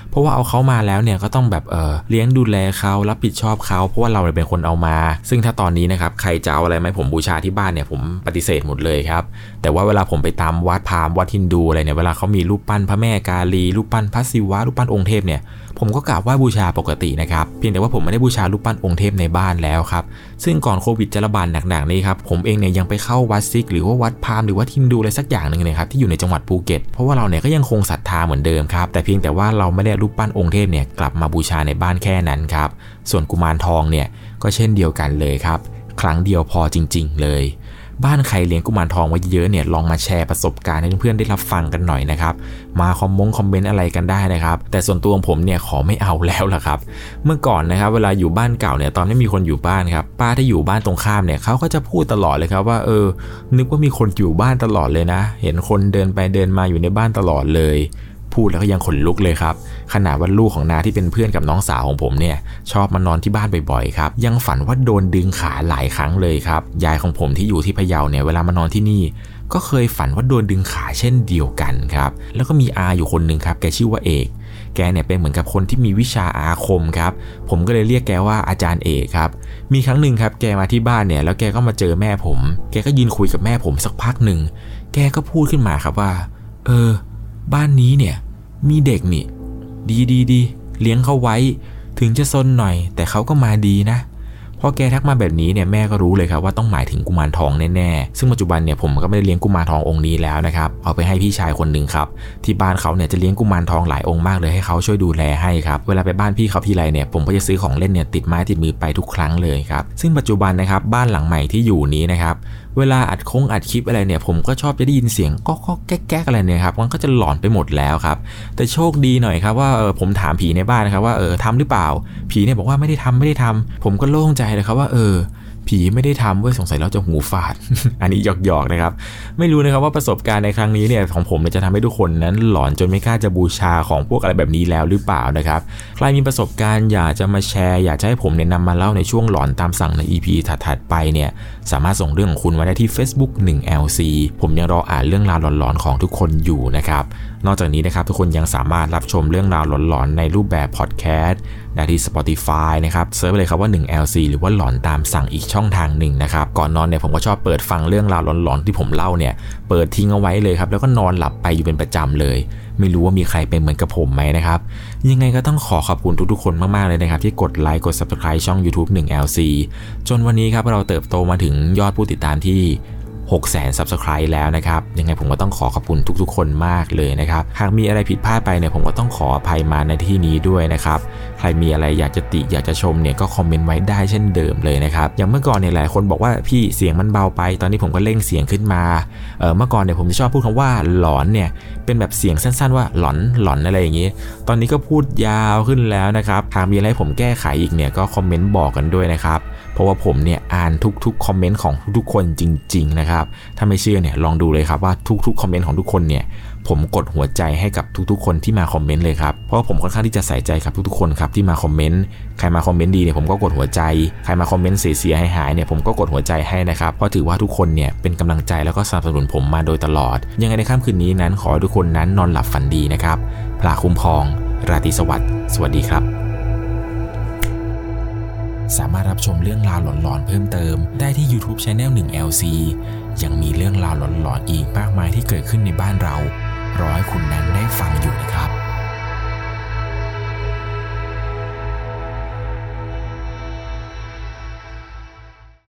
เพราะว่าเอาเขามาแล้วเนี่ยก็ต้องแบบเออเลี้ยงดูแลเขารับผิดชอบเขาเพราะว่าเราเป็นคนเอามา ซึ่งถ้าตอนนี้นะครับใครจะเอาอะไรไหมผมบูชาที่บ้านเนี่ยผมปฏิเสธหมดเลยครับแต่ว่าเวลาผมไปตามวัดพามวัดฮินดูอะไรเนี่ยเวลาเขามีรูปปั้นพระแม่กาลีรูปปั้นพระศิวะรูปปั้นองค์เทพเนี่ย ผมก็กราบไหว้บูชาปกตินะครับ เพียงแต่ว่าผมไม่ได้บูชารูปปั้นองค์เทพในบ้านแล้วครับ ซึ่งก่อนโควิดจะระบาดหนักๆนี้ครับ ผมเองเนี่ยยังไปเข้าวัดซิก หรือว่าวัดพามหรือวัดฮินดูอะไรสักอย่างหนึ่งเลยครับที่อยู่ในจังหวัดภูเก็ต เพราะว่าเราเนี่ยก็ยังคงศรัทธาเหมือนเดิมครับ แต่เพียงแต่ว่าเราไม่ได้รูปปั้นองค์เทพเนี่ยกลับมาบูชาในบ้านแค่นั้นครับ ส่วนกุมารทองเนี่ยก็เช่นเดียวกันเลยครับ ครั้งเดียวพอจริง ๆ เลย บ้านใครเลี้ยงกุมารทองไว้เยอะเนี่ยลองมาแชร์ประสบการณ์ให้เพื่อนๆได้รับฟังกันหน่อยนะครับ มาคอมมงคอมเมนต์อะไรกันได้นะครับ แต่ส่วนตัวของผมเนี่ยขอไม่เอาแล้วล่ะครับ เมื่อก่อนนะครับ เวลาอยู่บ้านเก่าเนี่ยตอนไม่มีคนอยู่บ้านครับป้าที่อยู่บ้านตรงข้ามเนี่ยเขาก็จะพูดตลอดเลยครับว่าเออ นึกว่ามีคนอยู่บ้านตลอดเลยนะ เห็นคนเดินไปเดินมาอยู่ในบ้านตลอดเลย พูดแล้วก็ยังขนลุกเลยครับ ขนาดว่าลูกของนาที่เป็นเพื่อนกับน้องสาวของผมเนี่ย ชอบมานอนที่บ้านบ่อยๆครับ ยังฝันว่าโดนดึงขาหลายครั้งเลยครับ ยายของผมที่อยู่ที่พะเยาเนี่ยเวลามานอนที่นี่ ก็เคยฝันว่าโดนดึงขาเช่นเดียวกันครับ แล้วก็มีอาอยู่คนหนึ่งครับแกชื่อว่าเอกแกเนี่ยเป็นเหมือนกับคนที่มีวิชาอาคมครับ ผมก็เลยเรียกแกว่าอาจารย์เอกครับ มีครั้งหนึ่งครับ แกมาที่บ้านเนี่ย แล้วแกก็มาเจอแม่ผม แกก็ยืนคุยกับแม่ผมสักพักหนึ่ง แกก็พูดขึ้นมาครับว่า เออ บ้านนี้เนี่ย มีเด็กนี่ ดีดีดีเลี้ยงเขาไว้ ถึงจะซนหน่อย แต่เขาก็มาดีนะพอแกทักมาแบบนี้เนี่ยแม่ก็รู้เลยครับว่าต้องหมายถึงกุมารทองแน่ๆ ซึ่งปัจจุบันเนี่ยผมก็ไม่ได้เลี้ยงกุมารทององค์นี้แล้วนะครับ เอาไปให้พี่ชายคนหนึ่งครับ ที่บ้านเขาเนี่ยจะเลี้ยงกุมารทองหลายองค์มากเลยให้เขาช่วยดูแลให้ครับ เวลาไปบ้านพี่เขาทีไรเนี่ยผมก็จะซื้อของเล่นเนี่ยติดไม้ติดมือไปทุกครั้งเลยครับ ซึ่งปัจจุบันนะครับบ้านหลังใหม่ที่อยู่นี้นะครับ เวลาอัดคงอัดคลิปอะไรเนี่ย ผมก็ชอบจะได้ยินเสียงก็ก็แก๊กๆอะไรเนี่ยครับมันก็จะหลอนไปหมดแล้วครับ แต่โชคดีหน่อยครับว่าเออผมถามผีในบ้านนะครับว่าเออทำหรือเปล่า ผีเนี่ยบอกว่าไม่ได้ทำไม่ได้ทำผมก็โล่งใจเลยครับว่าเออ ผีไม่ได้ทำเว้ยสงสัยเราจะหูฝาด อันนี้หยอกๆนะครับ ไม่รู้นะครับว่าประสบการณ์ในครั้งนี้เนี่ยของผมจะทำให้ทุกคนนั้นหลอนจนไม่กล้าจะบูชาของพวกอะไรแบบนี้แล้วหรือเปล่านะครับ ใครมีประสบการณ์อยากจะมาแชร์ อยากจะให้ผมเนี่ยนำมาเล่าในช่วงหลอนตามสั่งใน EP ถัดๆไปเนี่ยสามารถส่งเรื่องของคุณมาได้ที่ Facebook 1LC ผมยังรออ่านเรื่องราวหลอนๆของทุกคนอยู่นะครับนอกจากนี้นะครับทุกคนยังสามารถรับชมเรื่องราวหลอนๆในรูปแบบพอดแคสต์ได้ที่ Spotify นะครับเซิร์ชไปเลยครับว่า 1LC หรือว่าหลอนตามสั่งอีกช่องทางหนึ่งนะครับก่อนนอนเนี่ยผมก็ชอบเปิดฟังเรื่องราวหลอนๆที่ผมเล่าเนี่ยเปิดทิ้งเอาไว้เลยครับแล้วก็นอนหลับไปอยู่เป็นประจำเลย ไม่รู้ว่ามีใครเป็นเหมือนกับผมไหมนะครับยังไงก็ต้องขอขอบคุณทุกๆคนมากๆเลยนะครับที่กดไลค์กด Subscribe ช่อง YouTube 1LC จนวันนี้ครับเราเติบโตมาถึงยอดผู้ติดตามที่ 6 0 0 0 0 Subscribe แล้วนะครับ ยังไงผมก็ต้องขอขอบคุณทุกๆ คนมากเลยนะครับ หากมีอะไรผิดพลาดไปเนี่ยผมก็ต้องขออภัยมาในที่นี้ด้วยนะครับ ใครมีอะไรอยากจะติอยากจะชมเนี่ยก็คอมเมนต์ไว้ได้เช่นเดิมเลยนะครับ อย่างเมื่อก่อนเนี่ยหลายคนบอกว่าพี่เสียงมันเบาไป ตอนนี้ผมก็เร่งเสียงขึ้นมา เออเมื่อก่อนเนี่ยผมจะชอบพูดคำว่าหลอนเนี่ย เป็นแบบเสียงสั้นๆว่าหลอนหลอนอะไรอย่างนี้ ตอนนี้ก็พูดยาวขึ้นแล้วนะครับ หากมีอะไรผมแก้ไขอีกเนี่ยก็คอมเมนต์บอกกันด้วยนะครับ เพราะว่าผมเนี่ยอ่านทุกๆคอมเมนต์ของทุกๆคนจริง ๆ นะครับ ถ้าไม่เชื่อเนี่ยลองดูเลยครับว่าทุกๆคอมเมนต์ของทุกคนเนี่ยผมกดหัวใจให้กับทุกๆ คนที่มาคอมเมนต์เลยครับ เพราะว่าผมค่อนข้างที่จะใส่ใจกับทุกๆ คนครับที่มาคอมเมนต์ ใครมาคอมเมนต์ดีเนี่ยผมก็กดหัวใจ ใครมาคอมเมนต์เสียๆหายๆเนี่ยผมก็กดหัวใจให้นะครับ เพราะถือว่าทุกคนเนี่ยเป็นกำลังใจแล้วก็สนับสนุนผมมาโดยตลอด ยังไงในค่ำคืนนี้นั้นขอให้ทุกคนนั้นนอนหลับฝันดีนะครับพระคุ้มครอง ราตรีสวัสดิ์ สวัสดีครับ สามารถรับชมเรื่องราวหลอนๆเพิ่มเติม ได้ที่ YouTube Channel 1LC ยังมีเรื่องราวหลอนๆอีกมากมายที่เกิดขึ้นในบ้านเรา รอให้คุณนั้นได้ฟังอยู่นะครับ